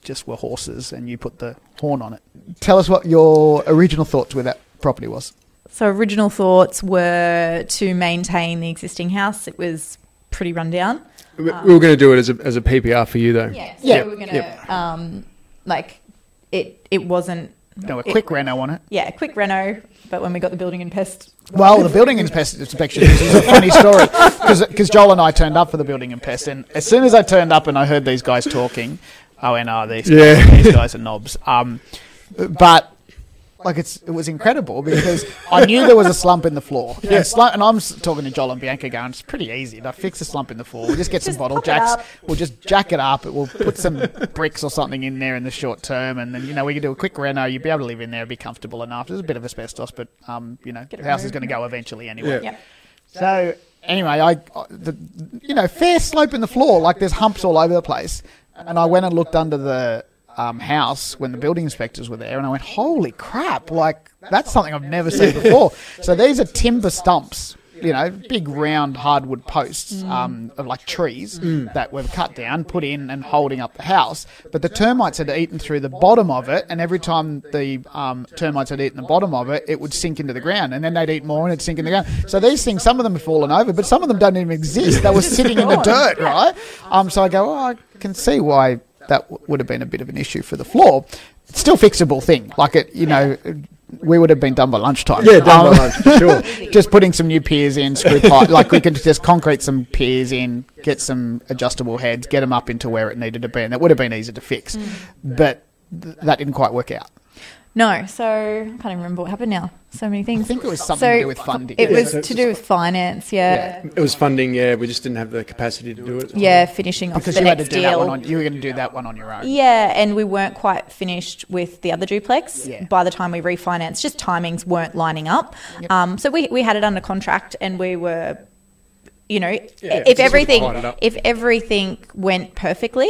[SPEAKER 2] just were horses, and you put the horn on it. Tell us what your original thoughts with that property was.
[SPEAKER 3] So original thoughts were to maintain the existing house. It was pretty run down.
[SPEAKER 4] We, we were going to do it as a as a PPR for you though.
[SPEAKER 3] Yeah. So
[SPEAKER 2] Yeah.
[SPEAKER 3] we we're gonna
[SPEAKER 4] Yep.
[SPEAKER 3] um like it it wasn't
[SPEAKER 2] No, a
[SPEAKER 3] It-
[SPEAKER 2] quick reno on it.
[SPEAKER 3] yeah, a quick reno, but when we got the building and pest
[SPEAKER 2] Well, the building and pest inspection this is a funny story because Joel and I turned up for the building and pest, and as soon as I turned up and I heard these guys talking, I went, "Oh, these
[SPEAKER 4] Yeah.
[SPEAKER 2] guys, these guys are knobs." Um, but like it's it was incredible because I knew there was a slump in the floor, and, slump, and I'm talking to Joel and Bianca going, "It's pretty easy. They'll fix a slump in the floor. We'll just get some bottle jacks. We'll just jack it up. We'll put some bricks or something in there in the short term, and then you know we can do a quick reno. You'd be able to live in there, be comfortable enough. There's a bit of asbestos, but um, you know, the house is going to go eventually anyway.
[SPEAKER 4] Yeah.
[SPEAKER 3] yeah.
[SPEAKER 2] So anyway, I, I- the, you know, fair slope in the floor, like there's humps all over the place. And I went and looked under the um, house when the building inspectors were there, and I went, "Holy crap! Like that's something I've never seen before." So these are timber stumps you know, big round hardwood posts um, of like trees that were cut down, put in, and holding up the house. But the termites had eaten through the bottom of it, and every time the um, termites had eaten the bottom of it, it would sink into the ground, and then they'd eat more, and it'd sink in the ground. So these things, some of them have fallen over, but some of them don't even exist. They were sitting in the dirt, right? Um, so I go, oh, I can see why that would have been a bit of an issue for the floor. It's still fixable thing, like it, you know. We would have been done by lunchtime.
[SPEAKER 4] Yeah, done
[SPEAKER 2] Um,
[SPEAKER 4] by lunch for sure.
[SPEAKER 2] just putting some new piers in, screw pipe, like we could just concrete some piers in, get some adjustable heads, get them up into where it needed to be, and that would have been easy to fix. But th- that didn't quite work out.
[SPEAKER 3] No, so I can't even remember what happened now. So many things.
[SPEAKER 2] I think it was something
[SPEAKER 3] so
[SPEAKER 2] to do with funding.
[SPEAKER 3] It
[SPEAKER 4] Yeah,
[SPEAKER 3] was
[SPEAKER 4] so-
[SPEAKER 3] to do with finance, yeah.
[SPEAKER 4] It was funding, yeah. We just didn't have the capacity to do it.
[SPEAKER 3] Yeah, finishing off
[SPEAKER 2] because
[SPEAKER 3] the
[SPEAKER 2] you had to
[SPEAKER 3] next
[SPEAKER 2] do that one on, you were going to do that one on your own.
[SPEAKER 3] Yeah, and we weren't quite finished with the other duplex
[SPEAKER 2] Yeah.
[SPEAKER 3] by the time we refinanced. Just timings weren't lining up. Um, so we, we had it under contract and we were, you know,
[SPEAKER 4] Yeah,
[SPEAKER 3] if everything
[SPEAKER 4] tied it up.
[SPEAKER 3] if everything went perfectly,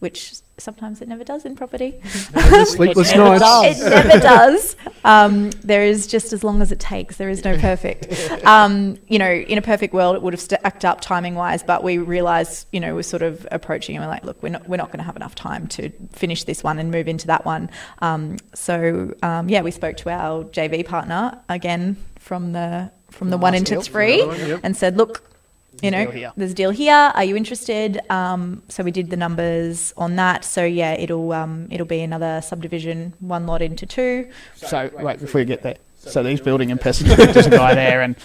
[SPEAKER 3] which sometimes it never does in property,
[SPEAKER 4] Sleepless
[SPEAKER 2] It never
[SPEAKER 4] nights.
[SPEAKER 2] does.
[SPEAKER 3] it never does. Um, there is just as long as it takes. There is no perfect. Um, you know, in a perfect world, it would have stacked up timing wise, but we realised, you know, we're sort of approaching and we're like, look, we're not we're not going to have enough time to finish this one and move into that one. Um, so um, yeah, we spoke to our JV partner again from the from the one
[SPEAKER 2] Last
[SPEAKER 3] in
[SPEAKER 2] deal.
[SPEAKER 3] Titsbury
[SPEAKER 4] yep.
[SPEAKER 3] and said, look. You know,
[SPEAKER 2] deal here.
[SPEAKER 3] there's a deal here. Are you interested? Um, so we did the numbers on that. So yeah, it'll um, it'll be another subdivision, one lot into two.
[SPEAKER 2] So wait before you get there. So these building and Pheasant, there's a guy there, and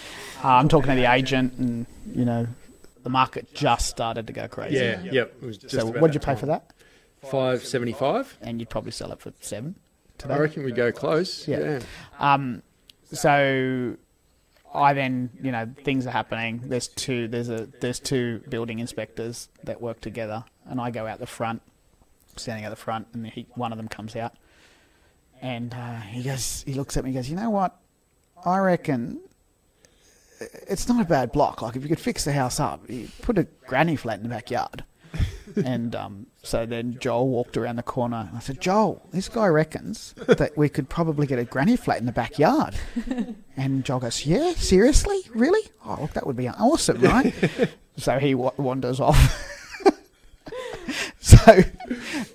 [SPEAKER 2] uh, I'm talking to the agent, and you know, the market just started to go crazy.
[SPEAKER 4] Yeah, yep. It was just
[SPEAKER 2] So what did you pay
[SPEAKER 4] time.
[SPEAKER 2] for that?
[SPEAKER 4] Five seventy five.
[SPEAKER 2] And you'd probably sell it for seven. Today.
[SPEAKER 4] I reckon we go close.
[SPEAKER 2] Yeah.
[SPEAKER 4] Yeah.
[SPEAKER 2] Um, so I then, you know, things are happening. There's two. There's a there's two building inspectors that work together, and I go out the front, standing at the front, and he, one of them comes out, and uh, he goes, he looks at me, he goes, you know what? I reckon it's not a bad block. Like if you could fix the house up, you put a granny flat in the backyard. and um, so then Joel walked around the corner. And I said, Joel, this guy reckons that we could probably get a granny flat in the backyard. and Joel goes, Yeah, seriously? Really? Oh, look, that would be awesome, right? so he wa- wanders off. so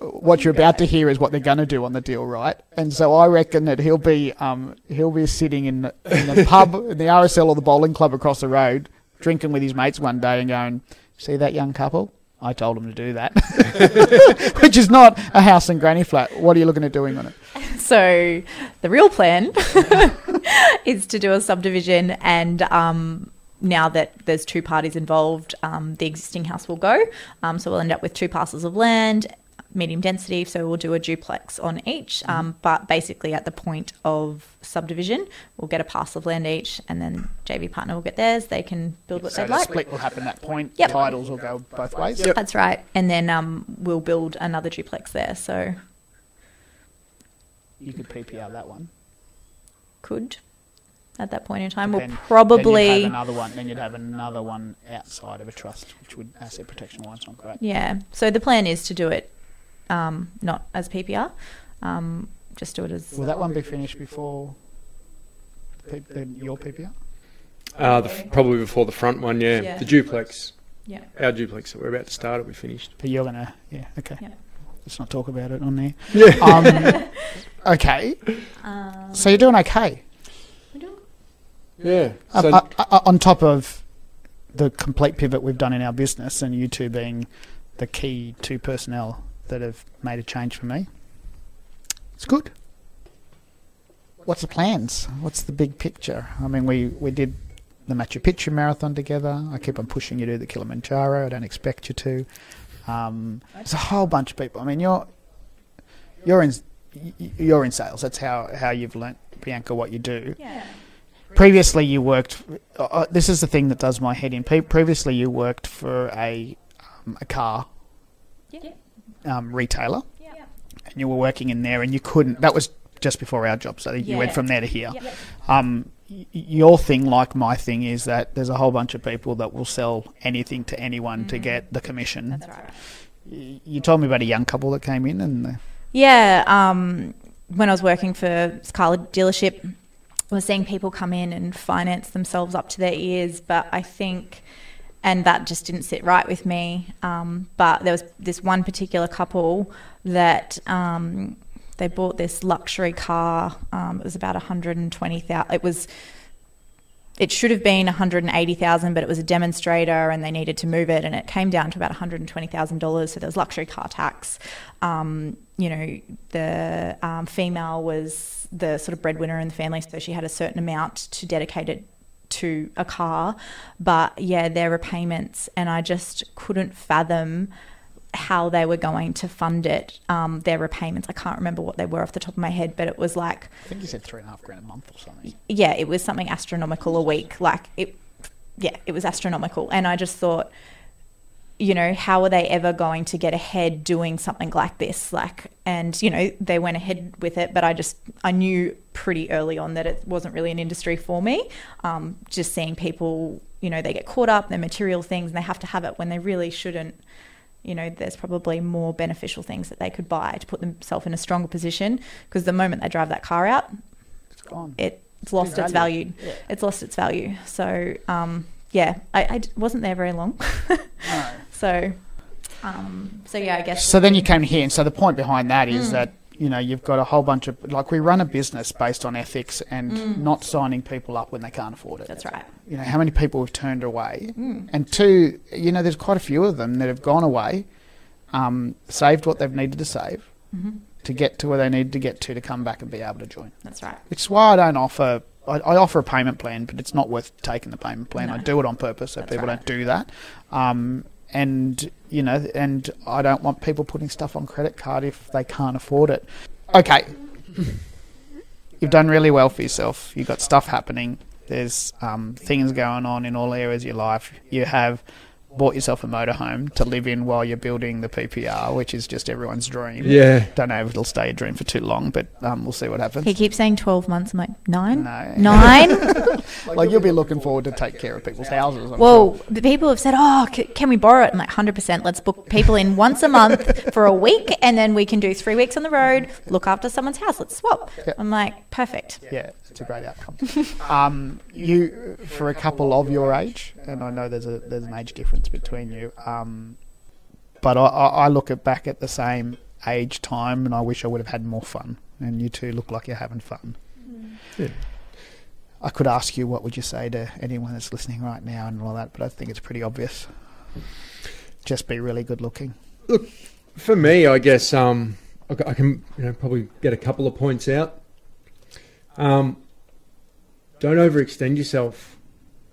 [SPEAKER 2] what you're about to hear is what they're going to do on the deal, right? And so I reckon that he'll be um, he'll be sitting in the, in the pub, in the RSL or the bowling club across the road, drinking with his mates one day and going, "See that young couple? I told him to do that." Which is not a house and granny flat. What are you looking at doing on it?
[SPEAKER 3] So the real plan is to do a subdivision, and um, now that there's two parties involved, um, the existing house will go. Um, so we'll end up with two parcels of land, medium density. So we'll do a duplex on each. Um, but basically, at the point of subdivision, we'll get a parcel of land each, and then JV partner will get theirs. They can build what
[SPEAKER 2] So
[SPEAKER 3] they'd
[SPEAKER 2] the
[SPEAKER 3] like.
[SPEAKER 2] split will happen at that point.
[SPEAKER 3] Yep.
[SPEAKER 2] Titles will go both ways.
[SPEAKER 3] That's right. And then um, we'll build another duplex there. So
[SPEAKER 2] You could PPR that one.
[SPEAKER 3] could at that point in time.
[SPEAKER 2] Then-
[SPEAKER 3] we'll
[SPEAKER 2] then
[SPEAKER 3] probably
[SPEAKER 2] you'd have another one. Then you'd have another one outside of a trust, which would asset protection wise not great.
[SPEAKER 3] Yeah. So the plan is to do it um, not as PPR, um, just do it as.
[SPEAKER 2] Will that one be finished before P- the, your PPR?
[SPEAKER 4] Uh, the, f- probably before the front one, yeah.
[SPEAKER 3] Yeah.
[SPEAKER 4] The duplex,
[SPEAKER 3] Yeah.
[SPEAKER 4] our duplex that we're about to start it, we finished.
[SPEAKER 2] But you're gonna, yeah, okay.
[SPEAKER 3] Yeah.
[SPEAKER 2] Let's not talk about it on there.
[SPEAKER 4] Yeah.
[SPEAKER 2] Um, okay,
[SPEAKER 3] Um,
[SPEAKER 2] so you're doing okay.
[SPEAKER 4] We're doing Yeah.
[SPEAKER 2] Uh,
[SPEAKER 4] So,
[SPEAKER 2] uh, uh, on top of the complete pivot we've done in our business, and you two being the key two personnel that have made a change for me, it's good. What's the plans? What's the big picture? I mean, we, we did the Machu Picchu marathon together. I keep on pushing you to do the Kilimanjaro. I don't expect you to. Um, there's a whole bunch of people. I mean, you're you're in you're in sales. That's how, how you've learnt, Bianca, what you do
[SPEAKER 3] yeah.
[SPEAKER 2] previously you worked uh, uh, this is the thing that does my head in Pre- previously you worked for a um, a car
[SPEAKER 3] Yeah.
[SPEAKER 2] Um, retailer
[SPEAKER 3] Yeah.
[SPEAKER 2] and you were working in there and you couldn't that was just before our job so you went from there to here
[SPEAKER 3] Yeah.
[SPEAKER 2] um, your thing like my thing is that there's a whole bunch of people that will sell anything to anyone to get the commission
[SPEAKER 3] That's right.
[SPEAKER 2] You told me about a young couple that came in and
[SPEAKER 3] Yeah. Um, when I was working for this Dealership, I was seeing people come in and finance themselves up to their ears, but I think, and that just didn't sit right with me. Um, but there was this one particular couple that um, they bought this luxury car. Um, it was about 120,000. It was it should have been 180,000 but it was a demonstrator and they needed to move it and it came down to about $120,000 so there was luxury car tax um, you know the um, female was the sort of breadwinner in the family so she had a certain amount to dedicate it to a car but yeah their repayments and I just couldn't fathom how they were going to fund it, um, their repayments. I can't remember what they were off the top of my head, but it was like,
[SPEAKER 2] I think you said three and a half grand a month or something.
[SPEAKER 3] yeah, it was something astronomical a week. Like it, yeah, it was astronomical. And I just thought, you know, how are they ever going to get ahead doing something like this? Like, and you know, they went ahead with it, but I just, I knew pretty early on that it wasn't really an industry for me. Um, just seeing people, you know, they get caught up, in material things, and they have to have it when they really shouldn't you know, there's probably more beneficial things that they could buy to put themselves in a stronger position. Because the moment they drive that car out,
[SPEAKER 2] It's gone.
[SPEAKER 3] it's lost its value.
[SPEAKER 2] Yeah.
[SPEAKER 3] It's lost its value. So, um, yeah, I wasn't there very long.
[SPEAKER 2] No.
[SPEAKER 3] So, um, so yeah, I guess.
[SPEAKER 2] So then you came here, and so the point behind that is
[SPEAKER 3] Mm.
[SPEAKER 2] that you know you've got a whole bunch of like we run a business based on ethics and not signing people up when they can't afford it.
[SPEAKER 3] Mm. That's right.
[SPEAKER 2] You know how many people have turned away,
[SPEAKER 3] Mm.
[SPEAKER 2] and two, you know, there's quite a few of them that have gone away, um, saved what they've needed to save
[SPEAKER 3] Mm-hmm.
[SPEAKER 2] to get to where they need to get to to come back and be able to join.
[SPEAKER 3] That's right.
[SPEAKER 2] Which is why I don't offer. I, I offer a payment plan, but it's not worth taking the payment plan.
[SPEAKER 3] No.
[SPEAKER 2] I do it on purpose so
[SPEAKER 3] That's
[SPEAKER 2] people
[SPEAKER 3] right.
[SPEAKER 2] don't do that. Um, and you know, and I don't want people putting stuff on credit card if they can't afford it. Okay, you've done really well for yourself. You've got stuff happening. There's um, things going on in all areas of your life. You have bought yourself a motorhome to live in while you're building the PPR, which is just everyone's dream.
[SPEAKER 4] Yeah.
[SPEAKER 2] Don't know if it'll stay a dream for too long, but um, we'll see what happens.
[SPEAKER 3] He keeps saying 12 months. I'm like, nine?
[SPEAKER 2] No.
[SPEAKER 3] Nine?
[SPEAKER 2] Like you'll be looking forward to take care of people's houses. I'm
[SPEAKER 3] Well,
[SPEAKER 2] sure.
[SPEAKER 3] the people have said, "Oh, c- can we borrow it?" I'm like, "100 percent. Let's book people in once a month for a week, and then we can do three weeks on the road, look after someone's house. Let's swap."
[SPEAKER 2] Yeah.
[SPEAKER 3] I'm like, "Perfect."
[SPEAKER 2] yeah, it's a great outcome. um, you, for a couple of your age, and I know there's a there's an age difference between you, um, but I, I look at back at the same age time, and I wish I would have had more fun. And you two look like you're having fun.
[SPEAKER 4] Yeah.
[SPEAKER 2] I could ask you what would you say to anyone that's listening right now and all that, but I think it's pretty obvious. Just be really good looking.
[SPEAKER 4] For me, I guess um, I can you know probably get a couple of points out. Um, don't overextend yourself.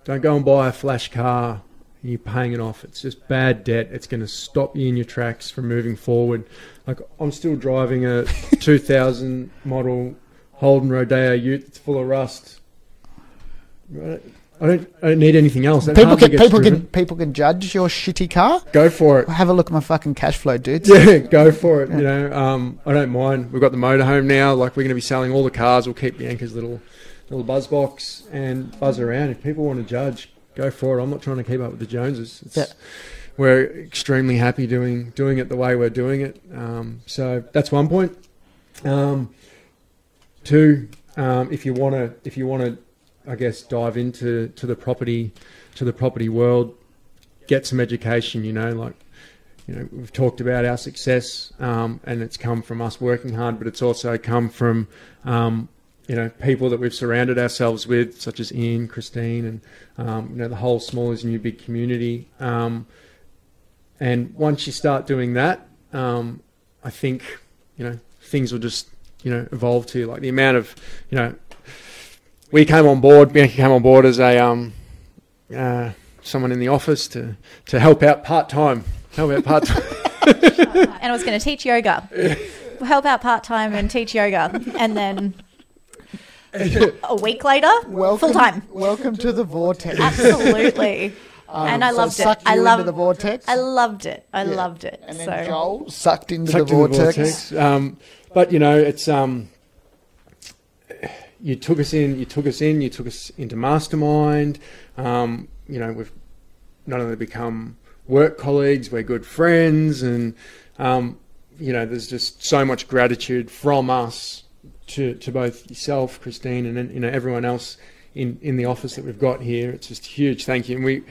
[SPEAKER 4] Don't go and buy a flash car and you're paying it off. It's just bad debt. It's going to stop you in your tracks from moving forward. Like I'm still driving a 2000 model Holden Rodeo Ute that's full of rust. I don't, I don't need anything else. That
[SPEAKER 2] People can people
[SPEAKER 4] driven.
[SPEAKER 2] can people can judge your shitty car.
[SPEAKER 4] go for it.
[SPEAKER 2] Have a look at my fucking cash flow, dudes.
[SPEAKER 4] Yeah, go for it. You know, um, I don't mind. We've got the motorhome now. Like we're going to be selling all the cars. We'll keep Bianca's little little buzz box and buzz around. If people want to judge, go for it. I'm not trying to keep up with the Joneses. It's,
[SPEAKER 2] Yeah.
[SPEAKER 4] We're extremely happy doing doing it the way we're doing it. Um, so that's one point. Um, two, um, if you want to, if you want to, I guess dive into to the property to the property world, get some education. You know, like you know, we've talked about our success, um, and it's come from us working hard, but it's also come from, um, you know, people that we've surrounded ourselves with, such as Ian, Christine, and um, you know, the whole small is new big community. Um, and once you start doing that, um, I think, you know, things will just, you know, evolve to like the amount of, you know, we came on board. Bianca came on board as a um, uh, someone in the office to to help out part time. Help out part time.
[SPEAKER 3] and I was going to teach yoga, help out part time and teach yoga, and then a week later, full time.
[SPEAKER 2] Welcome to the vortex.
[SPEAKER 3] Absolutely, and I
[SPEAKER 2] So
[SPEAKER 3] loved it.
[SPEAKER 2] suck
[SPEAKER 3] I loved
[SPEAKER 2] into the vortex.
[SPEAKER 3] I loved it. I
[SPEAKER 2] Yeah.
[SPEAKER 3] loved it.
[SPEAKER 2] and then
[SPEAKER 3] so
[SPEAKER 2] Joel sucked into
[SPEAKER 4] Sucked
[SPEAKER 2] the
[SPEAKER 4] into
[SPEAKER 2] vortex.
[SPEAKER 4] Um, but you know, it's um, you took us in. You took us in. You took us into mastermind. Um, you know, we've not only become work colleagues, we're good friends, and um, you know, there's just so much gratitude from us to, to both yourself, Christine, and you know everyone else in, in the office that we've got here. It's just huge. Thank you. And we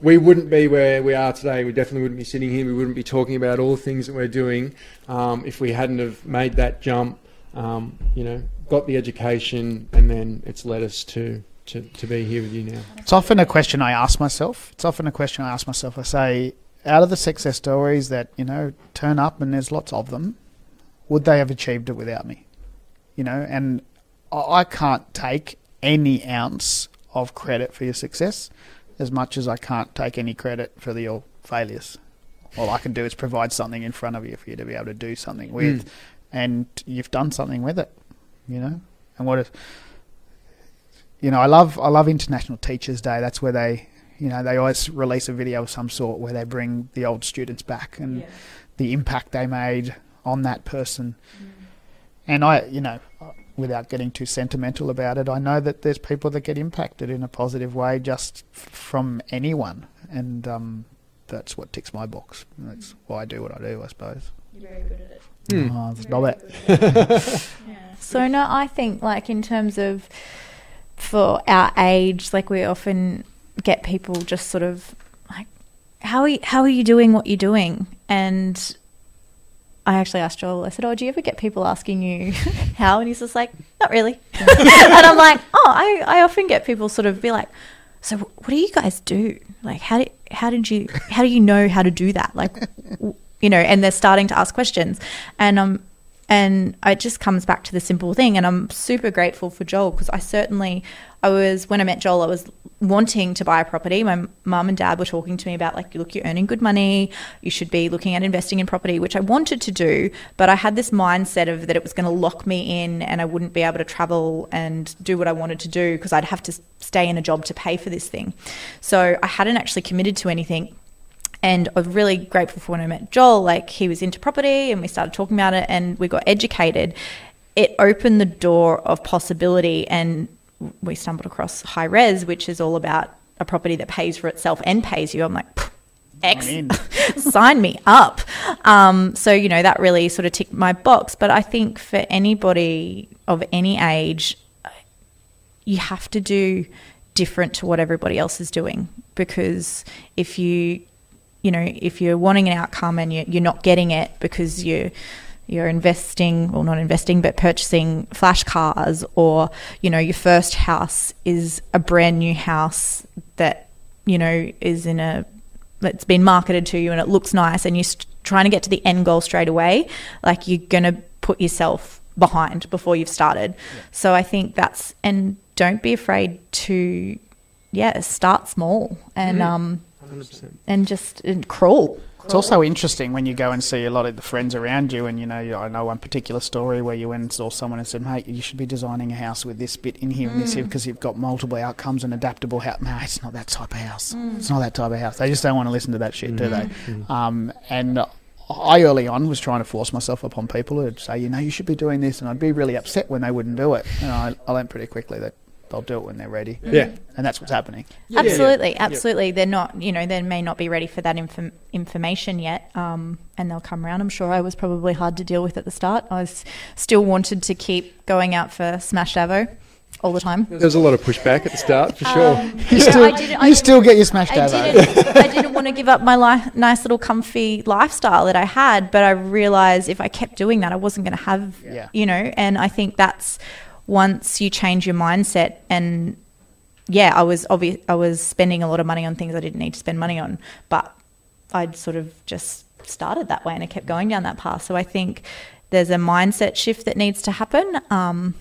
[SPEAKER 4] we wouldn't be where we are today. We definitely wouldn't be sitting here. We wouldn't be talking about all the things that we're doing um, if we hadn't have made that jump. Um, you know, got the education, and then it's led us to, to to be here with you now.
[SPEAKER 2] It's often a question I ask myself. It's often a question I ask myself. I say, out of the success stories that you know turn up, and there's lots of them, would they have achieved it without me? You know, and I I can't take any ounce of credit for your success, as much as I can't take any credit for the, your failures. All I can do is provide something in front of you for you to be able to do something with, hmm. and you've done something with it. You know, and what if you know, I love I love International Teachers Day. That's where they, you know, they always release a video of some sort where they bring the old students back and the impact they made on that person. And I, you know, without getting too sentimental about it, I know that there's people that get impacted in a positive way just f- from anyone, and um, that's what ticks my box. That's why I do what I do, I suppose.
[SPEAKER 3] You're very good at it.
[SPEAKER 4] Hmm.
[SPEAKER 2] Oh, stop it.
[SPEAKER 3] So no, I think like in terms of for our age, like we often get people just sort of like, how are you, how are you doing what you're doing? And I actually asked Joel. I said, "Oh, do you ever get people asking you how?" And he's just like, "Not really." and I'm like, "Oh, I, I often get people sort of be like." So what do you guys do? Like how did how did you how do you know how to do that? Like w- you know, and they're starting to ask questions, and um, and it just comes back to the simple thing. And I'm super grateful for Joel because I certainly, I was when I met Joel, I was wanting to buy a property. My mum and dad were talking to me about like, look, you're earning good money. You should be looking at investing in property, which I wanted to do, but I had this mindset of that it was going to lock me in, and I wouldn't be able to travel and do what I wanted to do because I'd have to stay in a job to pay for this thing. So I hadn't actually committed to anything. And I was really grateful for when I met Joel. Like he was into property and we started talking about it and we got educated. It opened the door of possibility and we stumbled across high res, which is all about a property that pays for itself and pays you. I'm like, "Pff, X, sign me up. Um, so, you know, that really sort of ticked my box. But I think for anybody of any age, you have to do different to what everybody else is doing because if you you know if you're wanting an outcome and you're, you're not getting it because you you're investing or not investing but purchasing flash cars or you know your first house is a brand new house that you know is in a that's been marketed to you and it looks nice and you're trying to get to the end goal straight away like you're going to put yourself behind before you've started. So i think that's and don't be afraid to yeah start small and um
[SPEAKER 4] 100%.
[SPEAKER 3] and just and crawl
[SPEAKER 2] It's also interesting when you go and see a lot of the friends around you, and you know, I know one particular story where you went and saw someone and said, "Mate, you should be designing a house with this bit in here and this here mm. because you've got multiple outcomes and adaptable house." No, it's not that type of house. Mm. It's not that type of house. They just don't want to listen to that shit, do they? Mm-hmm. Mm-hmm. Um, and I early on was trying to force myself upon people who'd say, "You know, you should be doing this," and I'd be really upset when they wouldn't do it. And I, I learned pretty quickly that they'll do it when they're ready.
[SPEAKER 4] Yeah.
[SPEAKER 2] and that's what's happening.
[SPEAKER 3] absolutely absolutely they're not you know they may not be ready for that inform- information yet um, and they'll come around i'm sure i was probably hard to deal with at the start i was still wanted to keep going out for smash davo all the time
[SPEAKER 4] There was a lot of pushback at the start, for sure.
[SPEAKER 3] Um,
[SPEAKER 2] You
[SPEAKER 3] yeah,
[SPEAKER 2] still,
[SPEAKER 3] I didn't- I
[SPEAKER 2] you still get your smashed
[SPEAKER 3] I didn't, I didn't want to give up my li- nice little comfy lifestyle that I had, but I realized if I kept doing that, I wasn't going to have,
[SPEAKER 2] Yeah.
[SPEAKER 3] you know, and I think that's once you change your mindset and yeah, I was obvious, I was spending a lot of money on things I didn't need to spend money on, but I'd sort of just started that way and I kept going down that path. So I think there's a mindset shift that needs to happen. Um,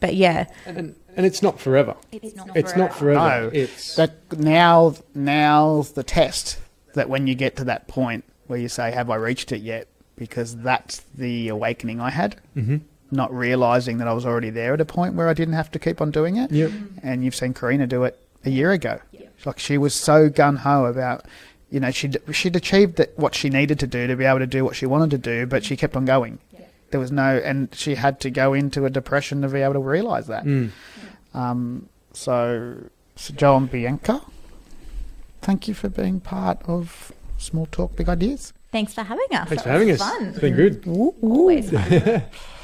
[SPEAKER 3] but yeah,
[SPEAKER 4] And, and it's not forever.
[SPEAKER 3] it's not
[SPEAKER 4] It's not forever.
[SPEAKER 2] No,
[SPEAKER 4] It's
[SPEAKER 2] that now now's the test that when you get to that point where you say, "Have I reached it yet?" Because that's the awakening I had. Mm-hmm. Not realizing that I was already there at a point where I didn't have to keep on doing it.
[SPEAKER 4] Yep.
[SPEAKER 2] And you've seen Karina do it a year ago. Like she was so gun ho about, you know, she'd she'd achieved that, what she needed to do to be able to do what she wanted to do, but she kept on going. There was no, and she had to go into a depression to be able to realize that.
[SPEAKER 4] Mm.
[SPEAKER 2] Um, so, so Joel and Bianca, thank you for being part of Small Talk Big Ideas.
[SPEAKER 3] Thanks for having us.
[SPEAKER 4] Thanks
[SPEAKER 3] That
[SPEAKER 4] for having us.
[SPEAKER 3] Fun.
[SPEAKER 4] It's been good.
[SPEAKER 3] Always fun.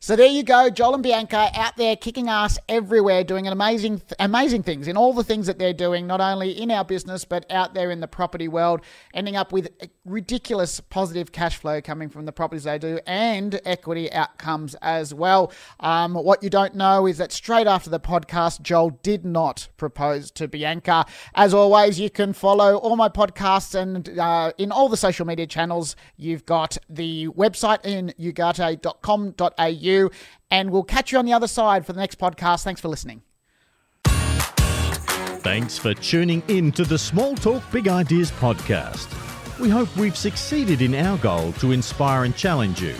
[SPEAKER 2] So there you go, Joel and Bianca out there kicking ass everywhere, doing an amazing, amazing things in all the things that they're doing, not only in our business but out there in the property world, ending up with ridiculous positive cash flow coming from the properties they do and equity outcomes as well. Um, what you don't know is that straight after the podcast, Joel did not propose to Bianca. As always, you can follow all my podcasts and uh, in all the social media channels. You've got the website ianugarte.com.au, and we'll catch you on the other side for the next podcast. Thanks for listening.
[SPEAKER 1] Thanks for tuning in to the Small Talk Big Ideas podcast. We hope we've succeeded in our goal to inspire and challenge you.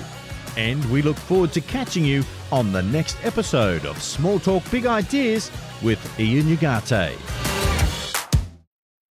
[SPEAKER 1] And we look forward to catching you on the next episode of Small Talk Big Ideas with Ian Ugarte.